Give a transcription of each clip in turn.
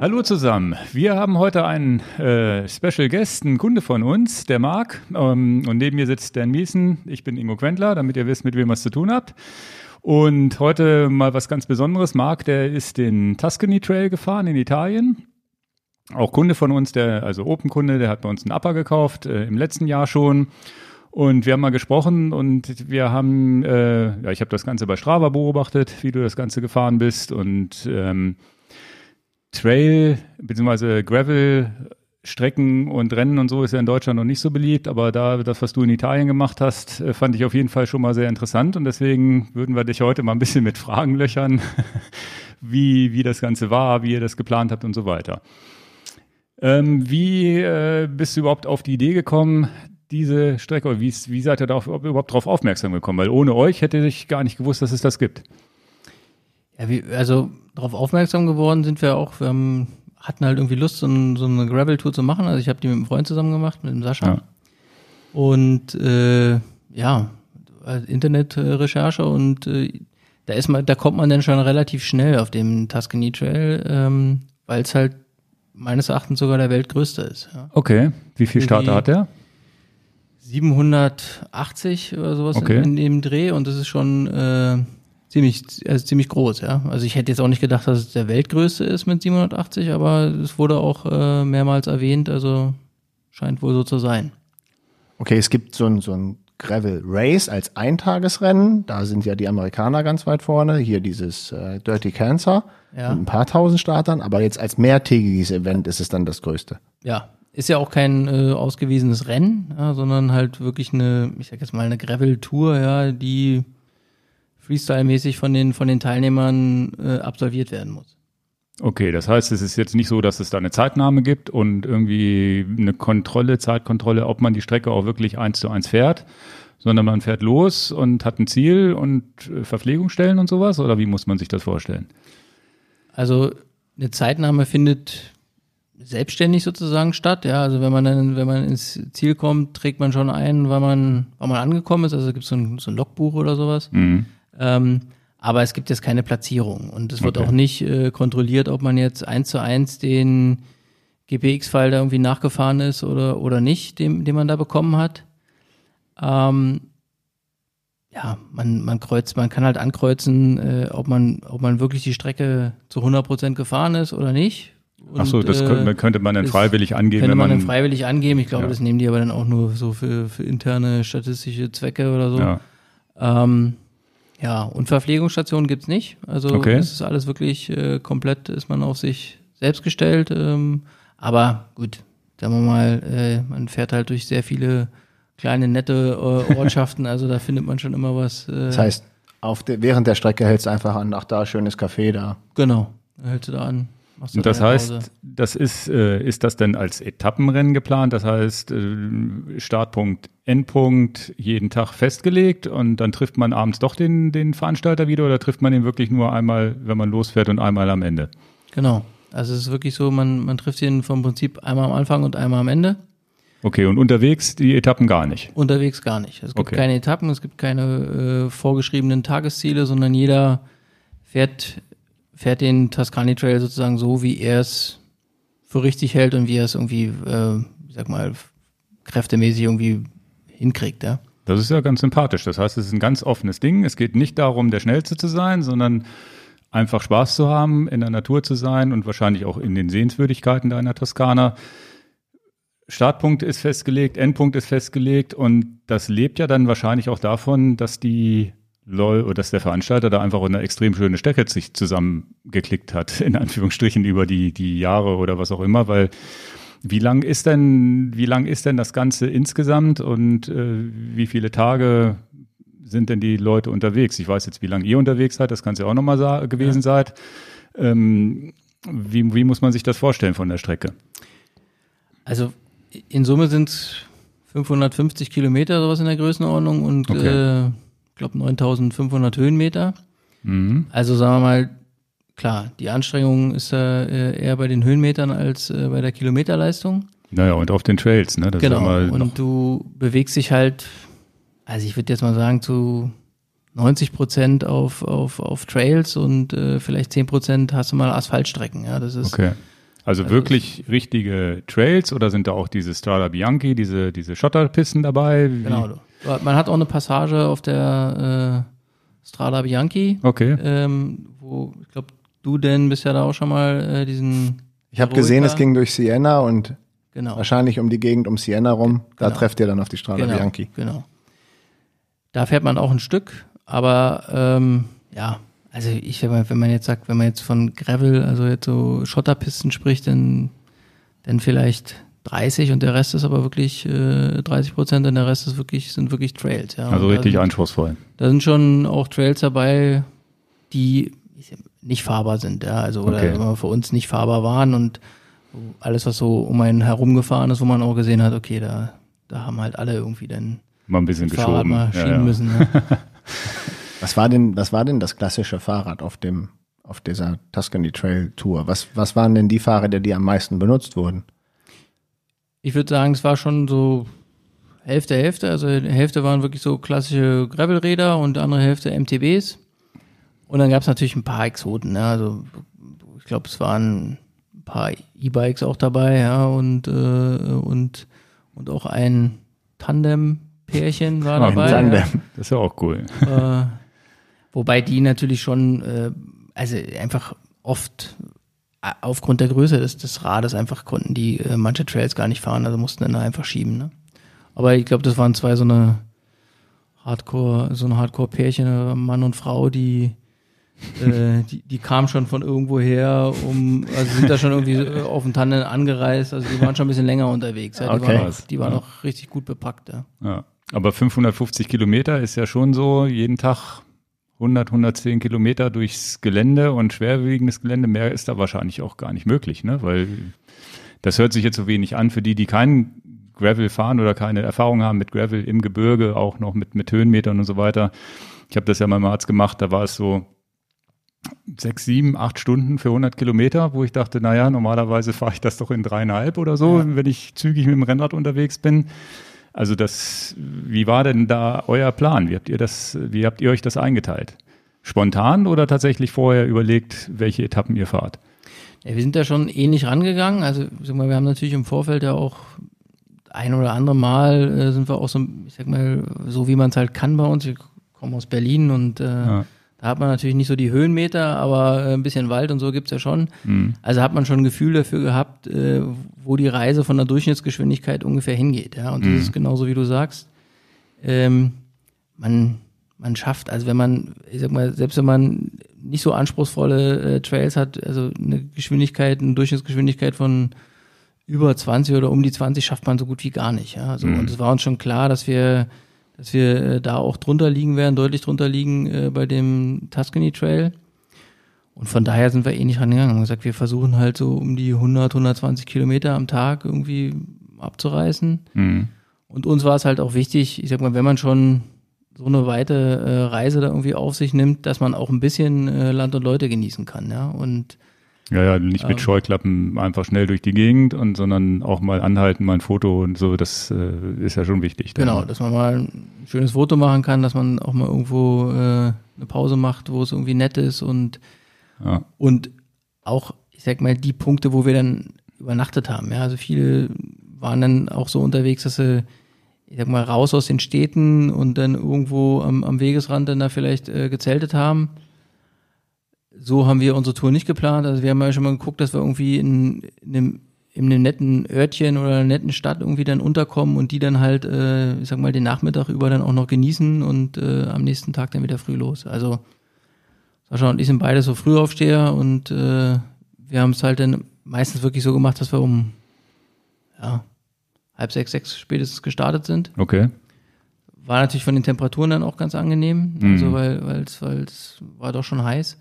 Hallo zusammen. Wir haben heute einen äh, Special Guest, einen Kunde von uns, der Marc. Ähm, und neben mir sitzt Dan Miesen. Ich bin Ingo Quentler, damit ihr wisst, mit wem ihr es zu tun habt. Und heute mal was ganz Besonderes. Marc, der ist den Tuscany Trail gefahren in Italien. Auch Kunde von uns, der, also Open-Kunde, der hat bei uns einen Upper gekauft, äh, im letzten Jahr schon. Und wir haben mal gesprochen und wir haben, äh, ja, ich habe das Ganze bei Strava beobachtet, wie du das Ganze gefahren bist und ähm, Trail bzw. Gravel Strecken und Rennen und so ist ja in Deutschland noch nicht so beliebt, aber da das, was du in Italien gemacht hast, äh, fand ich auf jeden Fall schon mal sehr interessant und deswegen würden wir dich heute mal ein bisschen mit Fragen löchern, wie, wie das Ganze war, wie ihr das geplant habt und so weiter. Ähm, wie äh, bist du überhaupt auf die Idee gekommen, diese Strecke, oder wie, wie seid ihr da überhaupt darauf aufmerksam gekommen? Weil ohne euch hätte ich gar nicht gewusst, dass es das gibt. Ja, wie, also darauf aufmerksam geworden sind wir auch, wir haben, hatten halt irgendwie Lust, so, ein, so eine Gravel-Tour zu machen. Also ich habe die mit einem Freund zusammen gemacht, mit dem Sascha. Ja. Und äh, ja, Internetrecherche und äh, da ist man, da kommt man dann schon relativ schnell auf dem Tuscany Trail, ähm, weil es halt meines Erachtens sogar der weltgrößte ist. Ja. Okay, wie viel Starter hat der? 780 oder sowas okay. in, in, dem Dreh und das ist schon äh, ziemlich, also ziemlich groß, ja. Also ich hätte jetzt auch nicht gedacht, dass es der weltgrößte ist mit 780, aber es wurde auch äh, mehrmals erwähnt, also scheint wohl so zu sein. Okay, es gibt so ein, so ein Gravel Race als Eintagesrennen. Da sind ja die Amerikaner ganz weit vorne. Hier dieses äh, Dirty Cancer ja. mit ein paar tausend Startern. Aber jetzt als mehrtägiges Event ist es dann das größte. Ja, ist ja auch kein äh, ausgewiesenes Rennen, ja, sondern halt wirklich eine, ich sag jetzt mal eine Gravel-Tour, ja, die Freestyle-mäßig von den, von den Teilnehmern äh, absolviert werden muss. Okay, das heißt, es ist jetzt nicht so, dass es da eine Zeitnahme gibt und irgendwie eine Kontrolle, Zeitkontrolle, ob man die Strecke auch wirklich eins zu eins fährt, sondern man fährt los und hat ein Ziel und äh, Verpflegungsstellen und sowas? Oder wie muss man sich das vorstellen? Also eine Zeitnahme findet selbstständig sozusagen statt. Ja, also wenn man dann, wenn man ins Ziel kommt, trägt man schon ein, weil man, weil man angekommen ist. Also gibt es so ein, so ein Logbuch oder sowas. Mhm. Ähm, aber es gibt jetzt keine Platzierung und es wird okay. auch nicht äh, kontrolliert, ob man jetzt eins zu eins den GPX-File da irgendwie nachgefahren ist oder, oder nicht, den, den man da bekommen hat. Ähm, ja, man, man kreuzt, man kann halt ankreuzen, äh, ob man, ob man wirklich die Strecke zu 100 Prozent gefahren ist oder nicht. Und, Ach so, das könnte, könnte man dann freiwillig angeben. Könnte man, man dann freiwillig angeben. Ich glaube, ja. das nehmen die aber dann auch nur so für, für interne statistische Zwecke oder so. Ja. Ähm, ja, und Verpflegungsstationen gibt's nicht. Also okay. es ist alles wirklich äh, komplett, ist man auf sich selbst gestellt. Ähm, aber gut, sagen wir mal, äh, man fährt halt durch sehr viele kleine, nette äh, Ortschaften, also da findet man schon immer was. Äh, das heißt, auf de während der Strecke hältst du einfach an, ach da, schönes Café da. Genau, hältst du da an. Und das heißt, das ist, äh, ist das denn als Etappenrennen geplant? Das heißt, äh, Startpunkt, Endpunkt jeden Tag festgelegt und dann trifft man abends doch den, den Veranstalter wieder oder trifft man ihn wirklich nur einmal, wenn man losfährt und einmal am Ende? Genau. Also es ist wirklich so, man, man trifft ihn vom Prinzip einmal am Anfang und einmal am Ende. Okay, und unterwegs die Etappen gar nicht? Unterwegs gar nicht. Es gibt okay. keine Etappen, es gibt keine äh, vorgeschriebenen Tagesziele, sondern jeder fährt fährt den Tuscany Trail sozusagen so, wie er es für richtig hält und wie er es irgendwie, äh, sag mal, kräftemäßig irgendwie hinkriegt, ja. Das ist ja ganz sympathisch. Das heißt, es ist ein ganz offenes Ding. Es geht nicht darum, der Schnellste zu sein, sondern einfach Spaß zu haben, in der Natur zu sein und wahrscheinlich auch in den Sehenswürdigkeiten deiner Toskana. Startpunkt ist festgelegt, Endpunkt ist festgelegt und das lebt ja dann wahrscheinlich auch davon, dass die lol, oder dass der Veranstalter da einfach eine extrem schöne Strecke sich zusammengeklickt hat, in Anführungsstrichen über die, die Jahre oder was auch immer, weil wie lang ist denn, wie lang ist denn das Ganze insgesamt und äh, wie viele Tage sind denn die Leute unterwegs? Ich weiß jetzt, wie lange ihr unterwegs seid, das kann es ja auch nochmal gewesen ja. seid. Ähm, wie, wie muss man sich das vorstellen von der Strecke? Also in Summe sind es 550 Kilometer, sowas in der Größenordnung und okay. äh, glaube 9500 Höhenmeter. Mhm. Also sagen wir mal, klar, die Anstrengung ist äh, eher bei den Höhenmetern als äh, bei der Kilometerleistung. Naja, und auf den Trails, ne? Das genau, und du bewegst dich halt, also ich würde jetzt mal sagen, zu 90 Prozent auf, auf, auf Trails und äh, vielleicht 10 Prozent hast du mal Asphaltstrecken. Ja, das ist, okay. Also, also wirklich richtige Trails oder sind da auch diese Strada Bianchi, diese, diese Schotterpisten dabei? Wie? Genau. Man hat auch eine Passage auf der äh, Strada Bianchi. Okay. Ähm, wo, ich glaube, du denn bist ja da auch schon mal äh, diesen. Ich habe gesehen, es ging durch Siena und genau. wahrscheinlich um die Gegend um Siena rum. Da genau. trefft ihr dann auf die Strada genau. Bianchi. Genau. Da fährt man auch ein Stück, aber ähm, ja, also ich, wenn man jetzt sagt, wenn man jetzt von Gravel, also jetzt so Schotterpisten spricht, dann, dann vielleicht 30 und der Rest ist aber wirklich äh, 30 Prozent und der Rest ist wirklich, sind wirklich Trails. Ja. Also richtig sind, anspruchsvoll. Da sind schon auch Trails dabei, die nicht fahrbar sind, ja, also okay. oder für uns nicht fahrbar waren und alles, was so um einen herumgefahren ist, wo man auch gesehen hat, okay, da, da haben halt alle irgendwie dann mal ein bisschen geschoben. Mal schieben ja, ja. müssen. Ja. Was war denn, was war denn das klassische Fahrrad auf dem, auf dieser Tuscany Trail Tour? Was, was waren denn die Fahrräder, die am meisten benutzt wurden? Ich würde sagen, es war schon so Hälfte, Hälfte. Also die Hälfte waren wirklich so klassische Gravelräder und die andere Hälfte MTBs. Und dann gab es natürlich ein paar Exoten. Ja. Also ich glaube, es waren ein paar E-Bikes auch dabei, ja, und, äh, und, und auch ein Tandem-Pärchen war dabei. Tandem. Ja. Das ist ja auch cool. Äh, Wobei die natürlich schon, äh, also einfach oft aufgrund der Größe des, des Rades einfach konnten die äh, manche Trails gar nicht fahren, also mussten dann einfach schieben. Ne? Aber ich glaube, das waren zwei so eine Hardcore, so ein Hardcore-Pärchen, äh, Mann und Frau, die äh, die, die kamen schon von irgendwo her, um, also sind da schon irgendwie äh, auf den Tannen angereist, also die waren schon ein bisschen länger unterwegs. Ja, die okay. waren, auch, die waren ja. auch richtig gut bepackt. Ja. ja. Aber 550 Kilometer ist ja schon so jeden Tag 100, 110 Kilometer durchs Gelände und schwerwiegendes Gelände, mehr ist da wahrscheinlich auch gar nicht möglich, ne? Weil das hört sich jetzt so wenig an für die, die keinen Gravel fahren oder keine Erfahrung haben mit Gravel im Gebirge, auch noch mit, mit Höhenmetern und so weiter. Ich habe das ja mal im Arzt gemacht, da war es so sechs, sieben, acht Stunden für 100 Kilometer, wo ich dachte, naja, normalerweise fahre ich das doch in dreieinhalb oder so, ja. wenn ich zügig mit dem Rennrad unterwegs bin. Also das, wie war denn da euer Plan? Wie habt ihr das, wie habt ihr euch das eingeteilt? Spontan oder tatsächlich vorher überlegt, welche Etappen ihr fahrt? Ja, wir sind da schon ähnlich rangegangen. Also sag mal, wir haben natürlich im Vorfeld ja auch ein oder andere Mal äh, sind wir auch so, ich sag mal, so wie man es halt kann bei uns. Wir kommen aus Berlin und äh, ja. Da hat man natürlich nicht so die Höhenmeter, aber äh, ein bisschen Wald und so gibt's ja schon. Mhm. Also hat man schon ein Gefühl dafür gehabt, äh, wo die Reise von der Durchschnittsgeschwindigkeit ungefähr hingeht. Ja? Und mhm. das ist genauso wie du sagst. Ähm, man, man schafft, also wenn man, ich sag mal, selbst wenn man nicht so anspruchsvolle äh, Trails hat, also eine Geschwindigkeit, eine Durchschnittsgeschwindigkeit von über 20 oder um die 20 schafft man so gut wie gar nicht. Ja? Also, mhm. Und es war uns schon klar, dass wir dass wir äh, da auch drunter liegen werden, deutlich drunter liegen äh, bei dem Tuscany Trail. Und von daher sind wir eh nicht rangegangen. Haben gesagt, wir versuchen halt so um die 100, 120 Kilometer am Tag irgendwie abzureißen. Mhm. Und uns war es halt auch wichtig, ich sag mal, wenn man schon so eine weite äh, Reise da irgendwie auf sich nimmt, dass man auch ein bisschen äh, Land und Leute genießen kann, ja. Und ja, ja, nicht mit ähm, Scheuklappen einfach schnell durch die Gegend und sondern auch mal anhalten, mal ein Foto und so, das äh, ist ja schon wichtig. Dann. Genau, dass man mal ein schönes Foto machen kann, dass man auch mal irgendwo äh, eine Pause macht, wo es irgendwie nett ist und, ja. und auch, ich sag mal, die Punkte, wo wir dann übernachtet haben. Ja, also viele waren dann auch so unterwegs, dass sie, ich sag mal, raus aus den Städten und dann irgendwo am, am Wegesrand dann da vielleicht äh, gezeltet haben so haben wir unsere Tour nicht geplant. Also wir haben ja schon mal geguckt, dass wir irgendwie in, in, einem, in einem netten Örtchen oder einer netten Stadt irgendwie dann unterkommen und die dann halt, äh, ich sag mal, den Nachmittag über dann auch noch genießen und äh, am nächsten Tag dann wieder früh los. Also Sascha und ich sind beide so Frühaufsteher und äh, wir haben es halt dann meistens wirklich so gemacht, dass wir um ja, halb sechs, sechs spätestens gestartet sind. Okay. War natürlich von den Temperaturen dann auch ganz angenehm, mhm. also weil es weil es war doch schon heiß.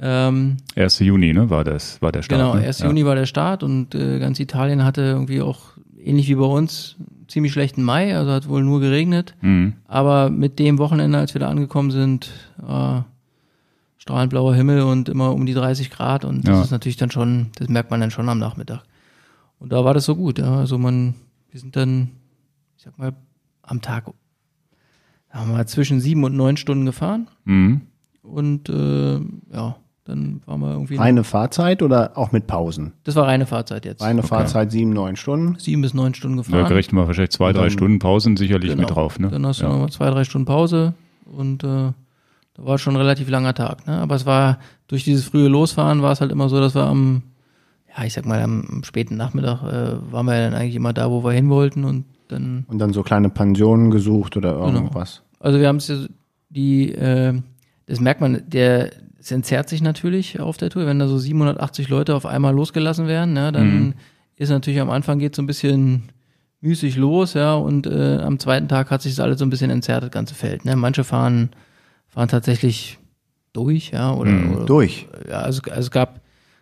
Ähm, 1. Juni, ne, war das, war der Start. Genau, ne? 1. Ja. Juni war der Start und äh, ganz Italien hatte irgendwie auch, ähnlich wie bei uns, ziemlich schlechten Mai, also hat wohl nur geregnet. Mhm. Aber mit dem Wochenende, als wir da angekommen sind, äh, strahlend blauer Himmel und immer um die 30 Grad und das ja. ist natürlich dann schon, das merkt man dann schon am Nachmittag. Und da war das so gut, ja. Also man, wir sind dann, ich sag mal, am Tag haben wir zwischen sieben und neun Stunden gefahren. Mhm. Und äh, ja, dann waren wir irgendwie. Reine Fahrzeit oder auch mit Pausen? Das war reine Fahrzeit jetzt. Reine Fahrzeit sieben, neun Stunden. Sieben bis neun Stunden gefahren. Da rechnen wir wahrscheinlich zwei, drei Stunden Pausen sicherlich Genau. mit drauf. Ne? Dann hast du ja. nochmal zwei, drei Stunden Pause und äh, da war schon ein relativ langer Tag. Ne? Aber es war durch dieses frühe Losfahren war es halt immer so, dass wir am, ja, ich sag mal, am späten Nachmittag äh, waren wir ja dann eigentlich immer da, wo wir hin wollten und dann, Und dann so kleine Pensionen gesucht oder Genau. irgendwas. also wir haben es ja so- die, äh, das merkt man, der, es entzerrt sich natürlich auf der Tour, wenn da so 780 Leute auf einmal losgelassen werden, ne, dann ist natürlich am Anfang geht so ein bisschen müßig los, ja, und äh, am zweiten Tag hat sich das alles so ein bisschen entzerrt, das ganze Feld. Ne? Manche fahren, fahren tatsächlich durch, ja, oder, oder Durch. ja, also, also es gab,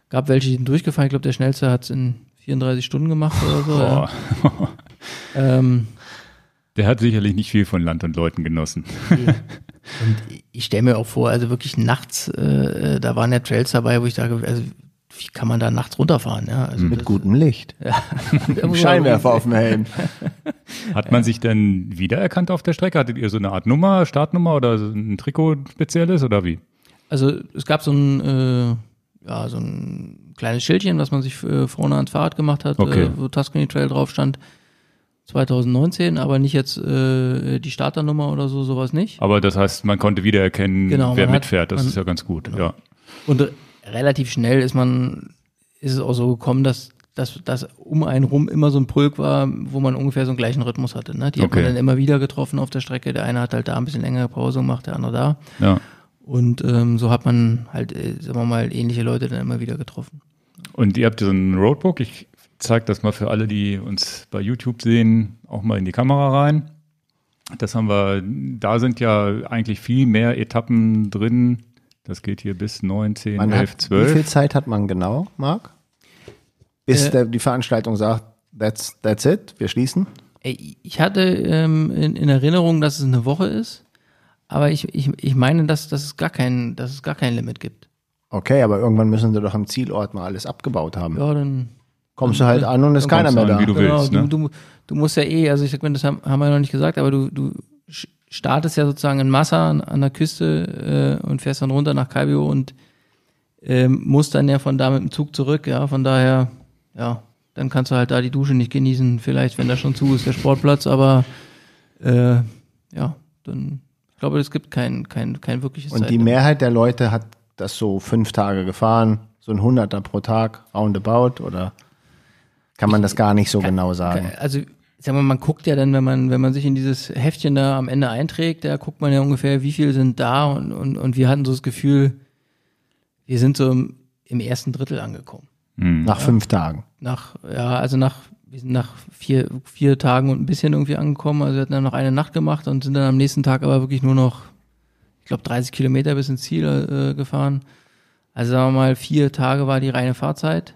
gab welche, die sind durchgefahren. Ich glaube, der schnellste hat es in 34 Stunden gemacht oder so. ja. Boah. Ähm, Der hat sicherlich nicht viel von Land und Leuten genossen. und ich stelle mir auch vor, also wirklich nachts, äh, da waren ja Trails dabei, wo ich dachte, also wie kann man da nachts runterfahren? Ja, also Mit gutem Licht. das, Scheinwerfer auf dem Helm. Hat man sich denn wiedererkannt auf der Strecke? Hattet ihr so eine Art Nummer, Startnummer oder so ein Trikot spezielles oder wie? Also es gab so ein, äh, ja, so ein kleines Schildchen, was man sich äh, vorne ans Fahrrad gemacht hat, Okay. äh, wo Tuscany Trail drauf stand. 2019, aber nicht jetzt äh, die Starternummer oder so, sowas nicht. Aber das heißt, man konnte wiedererkennen, Genau, wer man hat- mitfährt. Das man- ist ja ganz gut. Ja. Und re- relativ schnell ist man, ist es auch so gekommen, dass, dass, dass um einen rum immer so ein Pulk war, wo man ungefähr so einen gleichen Rhythmus hatte. Ne? Die hat Okay. man dann immer wieder getroffen auf der Strecke. Der eine hat halt da ein bisschen längere Pause gemacht, der andere da. ja. Und ähm, so hat man halt, äh, sagen wir mal, ähnliche Leute dann immer wieder getroffen. Und ihr habt so ein Roadbook. Ich zeige das mal für alle, die uns bei YouTube sehen, auch mal in die Kamera rein. Das haben wir, da sind ja eigentlich viel mehr Etappen drin. Das geht hier bis 9, 10, Man 11, hat, wie viel 12. Zeit hat man genau, Marc? Bis Äh, der, die Veranstaltung sagt, that's, that's it, wir schließen? Ich hatte ähm, in, in Erinnerung, dass es eine Woche ist, aber ich, ich, ich meine, dass, dass, es gar kein, dass es gar kein Limit gibt. Okay, aber irgendwann müssen sie doch am Zielort mal alles abgebaut haben. Ja, dann Kommst du halt an und ist keiner mehr du an, da. wie du willst, du, ne? du, du musst ja eh, also ich sag mal, das haben, haben wir noch nicht gesagt, aber du, du startest ja sozusagen in Massa an, an der Küste äh, und fährst dann runter nach Calbio und ähm, musst dann ja von da mit dem Zug zurück, ja, von daher, ja, dann kannst du halt da die Dusche nicht genießen, vielleicht, wenn da schon zu ist, der Sportplatz, aber äh, ja, dann, ich glaube, es gibt kein, kein, kein wirkliches Und die Zeitlimit. Mehrheit der Leute hat das so fünf Tage gefahren, so ein Hunderter pro Tag, roundabout, oder kann man das gar nicht so genau sagen? Also, sag mal, man guckt ja dann, wenn man, wenn man sich in dieses Heftchen da am Ende einträgt, da guckt man ja ungefähr, wie viele sind da und, und, und wir hatten so das Gefühl, wir sind so im, im ersten Drittel angekommen. Nach fünf Tagen. Nach, ja, also nach, wir sind nach vier, vier Tagen und ein bisschen irgendwie angekommen, also wir hatten dann noch eine Nacht gemacht und sind dann am nächsten Tag aber wirklich nur noch, ich glaube, 30 Kilometer bis ins Ziel äh, gefahren. Also sagen wir mal, vier Tage war die reine Fahrzeit.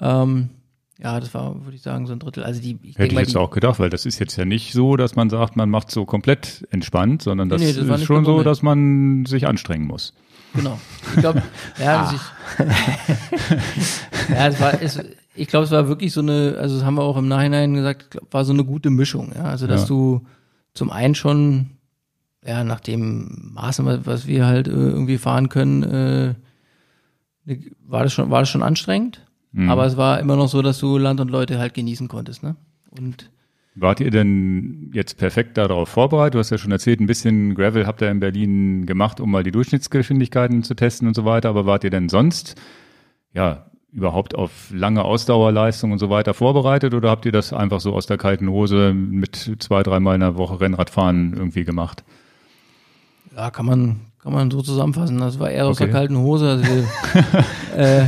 Ähm, ja, das war, würde ich sagen, so ein Drittel. Also die, ich Hätte ich jetzt die, auch gedacht, weil das ist jetzt ja nicht so, dass man sagt, man macht so komplett entspannt, sondern das, Nee, das ist schon so, dass man sich anstrengen muss. Genau. Ich glaube, ja, Ah. das ich, ja, es war, es, ich glaube, es war wirklich so eine, also das haben wir auch im Nachhinein gesagt, war so eine gute Mischung. Ja? Also, dass Ja. du zum einen schon, ja, nach dem Maßen, was- was wir halt äh, irgendwie fahren können, äh, ne- war das schon, war das schon anstrengend. Mhm. Aber es war immer noch so, dass du Land und Leute halt genießen konntest, ne? Und Wart ihr denn jetzt perfekt darauf vorbereitet? Du hast ja schon erzählt, ein bisschen Gravel habt ihr in Berlin gemacht, um mal die Durchschnittsgeschwindigkeiten zu testen und so weiter. Aber wart ihr denn sonst, ja, überhaupt auf lange Ausdauerleistung und so weiter vorbereitet oder habt ihr das einfach so aus der kalten Hose mit zwei, dreimal in der Woche Rennradfahren irgendwie gemacht? Ja, kann man, kann man so zusammenfassen. Das war eher aus der kalten Hose. Also wir, äh,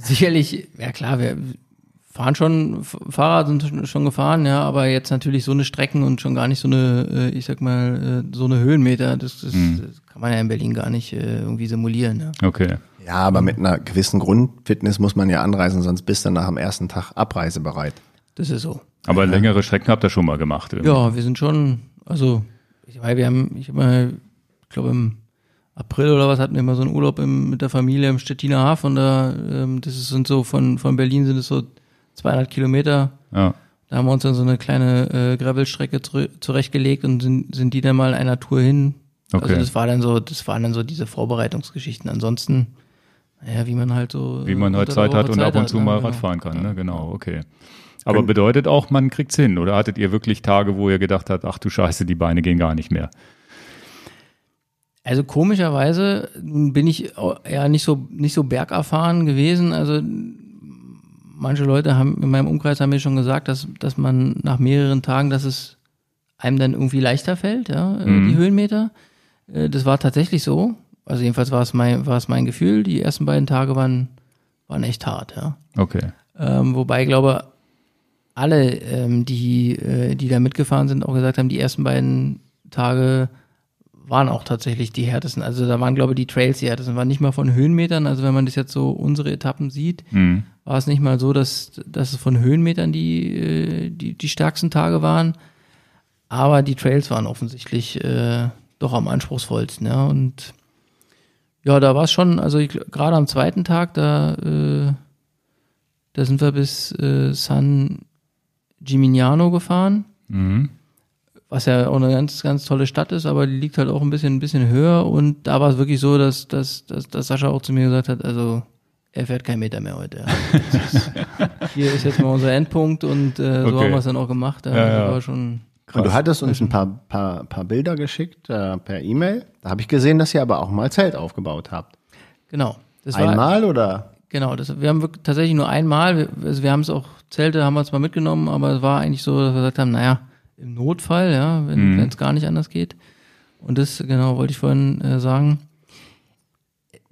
sicherlich, ja klar, wir fahren schon, Fahrrad sind schon- gefahren, ja, aber jetzt natürlich so eine Strecken und schon gar nicht so eine, äh, ich sag mal, äh, so eine Höhenmeter, das, das, das kann man ja in Berlin gar nicht äh, irgendwie simulieren. Ja. Okay. Ja, aber mit einer gewissen Grundfitness muss man ja anreisen, sonst bist du nach dem ersten Tag abreisebereit. Das ist so. Aber längere Strecken habt ihr schon mal gemacht. irgendwie. Ja, wir sind schon, also, ich meine, wir haben, ich habe mal, ich glaube im April oder was hatten wir mal so einen Urlaub im, mit der Familie im Stettiner Hafen. Da, ähm, das ist, sind so von, von Berlin sind es so 200 Kilometer. Ja. Da haben wir uns dann so eine kleine äh, Gravelstrecke zure- zurechtgelegt und sind, sind die dann mal einer Tour hin. Okay. Also das war dann so, das waren dann so diese Vorbereitungsgeschichten. Ansonsten, Ja, wie man halt so. Wie man halt Zeit hat und ab und zu mal genau. Radfahren kann, ne? Genau, okay. Aber bedeutet auch, man kriegt's hin, oder hattet ihr wirklich Tage, wo ihr gedacht habt, ach du Scheiße, die Beine gehen gar nicht mehr? Also komischerweise bin ich ja nicht so nicht so bergerfahren gewesen. Also manche Leute haben in meinem Umkreis haben mir schon gesagt, dass dass man nach mehreren Tagen, dass es einem dann irgendwie leichter fällt, ja, mhm. die Höhenmeter. Äh, das war tatsächlich so. Also jedenfalls war es mein war es mein Gefühl. Die ersten beiden Tage waren waren echt hart, ja. Okay. Ähm, wobei ich glaube alle, ähm, die äh, die da mitgefahren sind, auch gesagt haben, die ersten beiden Tage waren auch tatsächlich die härtesten. Also da waren, glaube ich, die Trails die härtesten. Waren nicht mal von Höhenmetern. Also wenn man das jetzt so unsere Etappen sieht, mhm. war es nicht mal so, dass, dass es von Höhenmetern die, äh, die, die stärksten Tage waren. Aber die Trails waren offensichtlich äh, doch am anspruchsvollsten. Ja. Und ja, da war es schon, also gerade am zweiten Tag, da, äh, da sind wir bis äh, San Gimignano gefahren. Mhm was ja auch eine ganz, ganz tolle Stadt ist, aber die liegt halt auch ein bisschen, ein bisschen höher. Und da war es wirklich so, dass, dass, dass, dass Sascha auch zu mir gesagt hat, also er fährt keinen Meter mehr heute. Ist, hier ist jetzt mal unser Endpunkt und äh, so okay. haben wir es dann auch gemacht. Ja, ja. War schon Krass. du hattest uns ein paar, paar, paar Bilder geschickt äh, per E-Mail. Da habe ich gesehen, dass ihr aber auch mal Zelt aufgebaut habt. Genau. Das einmal war, oder? Genau, das, wir haben tatsächlich nur einmal, wir, also wir haben es auch, Zelte haben wir zwar mitgenommen, aber es war eigentlich so, dass wir gesagt haben, naja, im Notfall, ja, wenn mhm. es gar nicht anders geht. Und das, genau, wollte ich vorhin äh, sagen.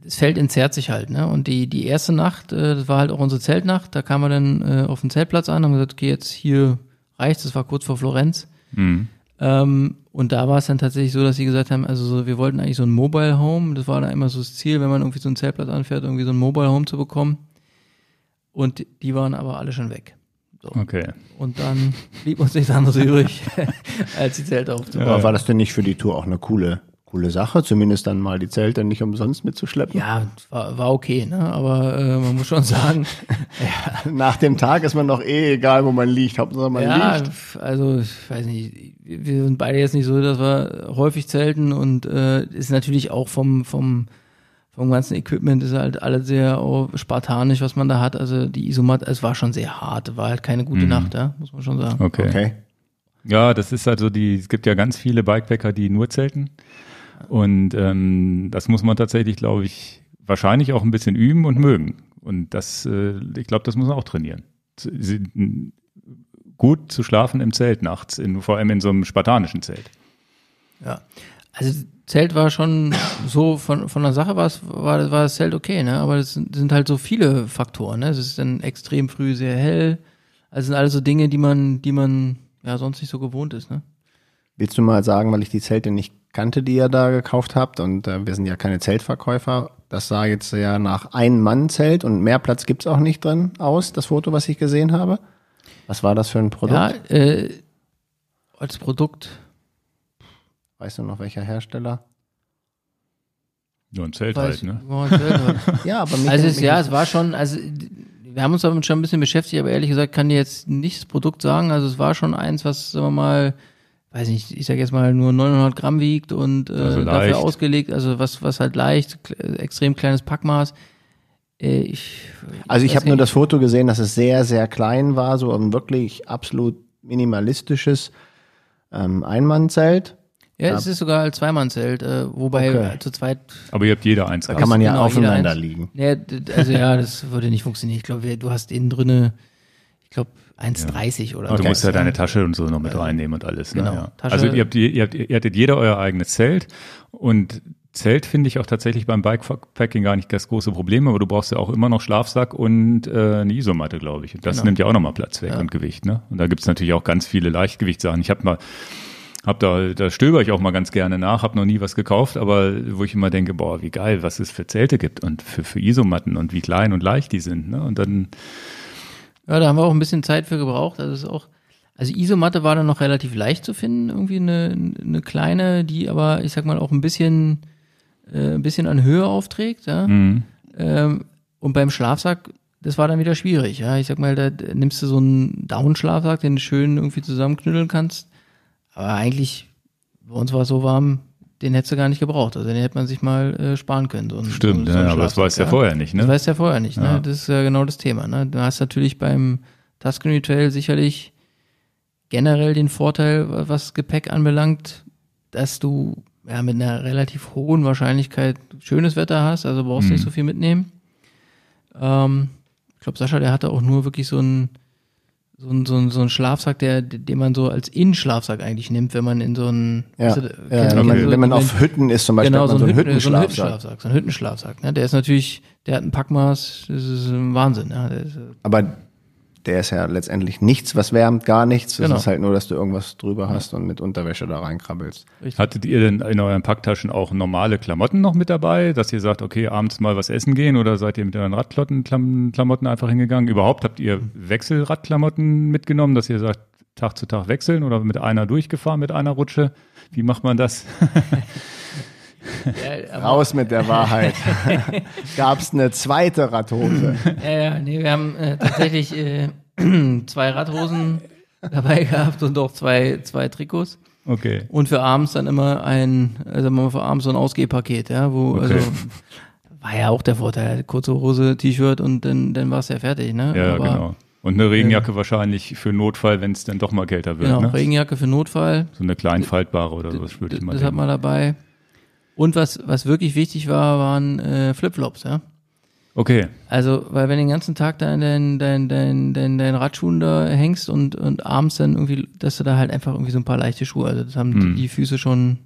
Das Feld entzerrt sich halt, ne? Und die, die erste Nacht, äh, das war halt auch unsere Zeltnacht, da kamen wir dann äh, auf den Zeltplatz an, haben gesagt, okay, jetzt hier reicht's, das war kurz vor Florenz. Mhm. Ähm, und da war es dann tatsächlich so, dass sie gesagt haben, also so, wir wollten eigentlich so ein Mobile Home, das war da immer so das Ziel, wenn man irgendwie so einen Zeltplatz anfährt, irgendwie so ein Mobile Home zu bekommen. Und die waren aber alle schon weg. So. Okay. Und dann blieb uns nichts anderes übrig, als die Zelte aufzubauen. Ja, war das denn nicht für die Tour auch eine coole, coole Sache, zumindest dann mal die Zelte nicht umsonst mitzuschleppen? Ja, war, war okay, ne? aber äh, man muss schon sagen. ja. Nach dem Tag ist man doch eh egal, wo man liegt, Hauptsache man ja, liegt. also ich weiß nicht, wir sind beide jetzt nicht so, dass wir häufig zelten und äh, ist natürlich auch vom, vom vom ganzen Equipment ist halt alles sehr oh, spartanisch, was man da hat. Also die Isomat, es war schon sehr hart, war halt keine gute mhm. Nacht, ja, muss man schon sagen. Okay. okay. Ja, das ist halt so die, es gibt ja ganz viele Bikepacker, die nur zelten. Und ähm, das muss man tatsächlich, glaube ich, wahrscheinlich auch ein bisschen üben und mögen. Und das, äh, ich glaube, das muss man auch trainieren. Gut zu schlafen im Zelt nachts, in, vor allem in so einem spartanischen Zelt. Ja, also Zelt war schon so von, von der Sache war, es, war, war das Zelt okay, ne? Aber es sind, sind halt so viele Faktoren, ne? Es ist dann extrem früh sehr hell. Also sind alles so Dinge, die man, die man ja sonst nicht so gewohnt ist, ne? Willst du mal sagen, weil ich die Zelte nicht kannte, die ihr da gekauft habt und äh, wir sind ja keine Zeltverkäufer, das sah jetzt ja nach Ein-Mann-Zelt und mehr Platz gibt's auch nicht drin aus, das Foto, was ich gesehen habe. Was war das für ein Produkt? Ja, äh, als Produkt Weißt du noch, welcher Hersteller? Nur ein Zelt Weiß, halt, ne? Ein Zelt halt. ja, aber mich Also es, ja, es war schon, also wir haben uns damit schon ein bisschen beschäftigt, aber ehrlich gesagt kann ich jetzt nicht das Produkt sagen. Also es war schon eins, was, sagen wir mal, weiß nicht, ich sag jetzt mal nur 900 Gramm wiegt und äh, also dafür ausgelegt, also was, was halt leicht, extrem kleines Packmaß. Äh, ich, also ich habe nur das Foto gesehen, dass es sehr, sehr klein war, so ein wirklich absolut minimalistisches ähm, Einmannzelt. Ja, es ist sogar ein Zweimannzelt, äh, wobei okay. zu zweit. Aber ihr habt jeder eins. Da kann man ja genau, aufeinander liegen. Ja, also ja, das würde nicht funktionieren. Ich glaube, du hast innen drinne, ich glaube, 1,30 ja. oder so. Du musst ja deine Tasche und so noch mit reinnehmen und alles. Ne? Genau. Ja. also ihr, habt, ihr, habt, ihr hattet jeder euer eigenes Zelt und Zelt finde ich auch tatsächlich beim Bikepacking gar nicht das große Problem, aber du brauchst ja auch immer noch Schlafsack und äh, eine Isomatte, glaube ich. Und das genau. nimmt ja auch nochmal Platz weg ja. und Gewicht. Ne? Und da gibt's natürlich auch ganz viele Leichtgewichtssachen. Ich habe mal hab da, da stöber ich auch mal ganz gerne nach, habe noch nie was gekauft, aber wo ich immer denke, boah, wie geil, was es für Zelte gibt und für, für Isomatten und wie klein und leicht die sind. Ne? Und dann. Ja, da haben wir auch ein bisschen Zeit für gebraucht. Also ist auch, also Isomatte war dann noch relativ leicht zu finden, irgendwie eine, eine kleine, die aber, ich sag mal, auch ein bisschen, äh, ein bisschen an Höhe aufträgt. Ja? Mhm. Ähm, und beim Schlafsack, das war dann wieder schwierig. Ja, ich sag mal, da nimmst du so einen Down-Schlafsack, den du schön irgendwie zusammenknütteln kannst. Aber eigentlich, bei uns war es so warm, den hättest du gar nicht gebraucht. Also den hätte man sich mal äh, sparen können. So ein, Stimmt, so, ja, ein aber das weißt du ja vorher nicht, ne? Das weißt du ja vorher nicht, Ja. ne? Das ist ja genau das Thema, ne? Du hast natürlich beim Tuscany Trail sicherlich generell den Vorteil, wa- was Gepäck anbelangt, dass du ja mit einer relativ hohen Wahrscheinlichkeit schönes Wetter hast, also brauchst Mhm. nicht so viel mitnehmen. Ähm, ich glaube, Sascha, der hatte auch nur wirklich so einen so einen, so einen, so einen Schlafsack, der, den man so als Innenschlafsack eigentlich nimmt, wenn man in so einen Ja, weißt du, ja wenn, man, du- wenn man auf Hütten ist zum Beispiel, genau, so ein, so einen Hütten, so ein Hüttenschlafsack. So ein Hüttenschlafsack. Ne? Der ist natürlich, der hat ein Packmaß, das ist ein Wahnsinn. Der ist, äh, Aber der ist ja letztendlich nichts, was wärmt, gar nichts. Das Genau. ist halt nur, dass du irgendwas drüber hast und mit Unterwäsche da reinkrabbelst. Hattet ihr denn in euren Packtaschen auch normale Klamotten noch mit dabei, dass ihr sagt, okay, abends mal was essen gehen oder seid ihr mit euren Radklamotten einfach hingegangen? Überhaupt habt ihr Wechselradklamotten mitgenommen, dass ihr sagt, Tag zu Tag wechseln oder mit einer durchgefahren, mit einer Rutsche? Wie macht man das? ja, Raus mit der Wahrheit. Gab's eine zweite Radhose? ja, ja, nee, wir haben äh, tatsächlich äh, zwei Radhosen dabei gehabt und auch zwei, zwei Trikots. Okay. Und für abends dann immer ein, also mal für abends so ein Ausgehpaket, ja, wo, Okay. also war ja auch der Vorteil, kurze Hose, T-Shirt und dann, dann war es ja fertig, ne? Ja, Aber, genau. Und eine Regenjacke wahrscheinlich für Notfall, wenn es dann doch mal kälter wird. Genau, ne? Regenjacke für Notfall. So eine klein faltbare oder sowas würde ich mal Das hat denken. man dabei. Und was, was wirklich wichtig war, waren äh, Flipflops, ja. Okay, Also, weil wenn du den ganzen Tag da in deinen dein, dein, dein, dein Radschuhen da hängst und, und abends dann irgendwie, dass du da halt einfach irgendwie so ein paar leichte Schuhe, also das haben Hm. die, Füße schon,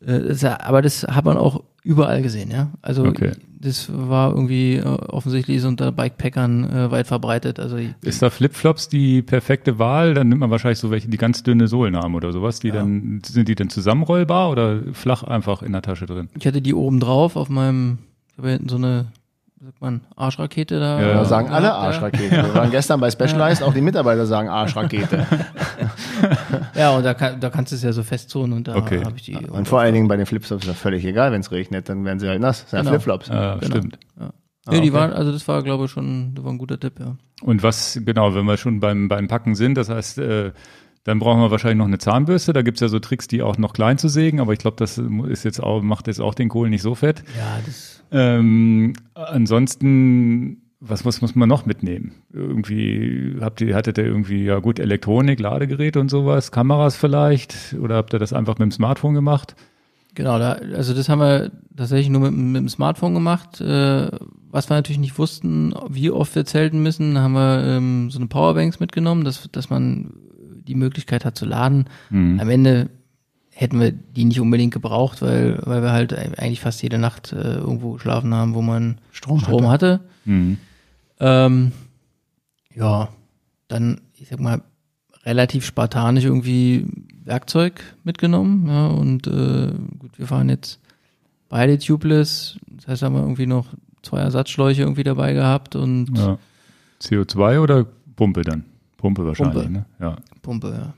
äh, das, aber das hat man auch überall gesehen, ja. Also Okay. Das war irgendwie äh, offensichtlich so unter Bikepackern äh, weit verbreitet. Also Ist da Flipflops die perfekte Wahl? Dann nimmt man wahrscheinlich so welche, die ganz dünne Sohlen haben oder sowas. Die dann, sind die dann zusammenrollbar oder flach einfach in der Tasche drin? ich hatte die oben drauf auf meinem, ich habe hinten so eine, sagt man, Arschrakete da. Ja, Da sagen alle gehabt, ja. Arschrakete. Wir waren gestern bei Specialized, auch die Mitarbeiter sagen Arschrakete. Ja, und da, kann, da kannst du es ja so festzonen und da Okay. habe ich die. Und vor allen Dingen bei den Flipflops ist das völlig egal, wenn es regnet, dann werden sie halt nass. Das sind ja Genau. Flipflops. Ja, Genau. stimmt. nee, die okay. waren, also das war, glaube ich, schon, das war ein guter Tipp, ja. Und was, genau, wenn wir schon beim, beim Packen sind, das heißt, äh, dann brauchen wir wahrscheinlich noch eine Zahnbürste. Da gibt's ja so Tricks, die auch noch klein zu sägen, aber ich glaube, das ist jetzt auch, macht jetzt auch den Kohl nicht so fett. Ja, das. Ähm, ansonsten, was, was muss man noch mitnehmen? Irgendwie, habt ihr, hattet ihr irgendwie, ja gut, Elektronik, Ladegeräte und sowas, Kameras vielleicht? Oder habt ihr das einfach mit dem Smartphone gemacht? Genau, da, also das haben wir tatsächlich nur mit, mit dem Smartphone gemacht. Äh, was wir natürlich nicht wussten, wie oft wir zelten müssen, haben wir ähm, so eine Powerbanks mitgenommen, dass, dass man die Möglichkeit hat zu laden. Mhm. Am Ende hätten wir die nicht unbedingt gebraucht, weil, weil wir halt eigentlich fast jede Nacht äh, irgendwo geschlafen haben, wo man Strom Strom hatte. Mhm. Ähm, ja, dann, ich sag mal, relativ spartanisch irgendwie Werkzeug mitgenommen. Ja, und äh, gut, wir fahren jetzt beide tubeless. Das heißt, haben wir irgendwie noch zwei Ersatzschläuche irgendwie dabei gehabt und Ja. CO2 oder Pumpe dann? Pumpe wahrscheinlich, Pumpe. ne? Ja. Pumpe, ja.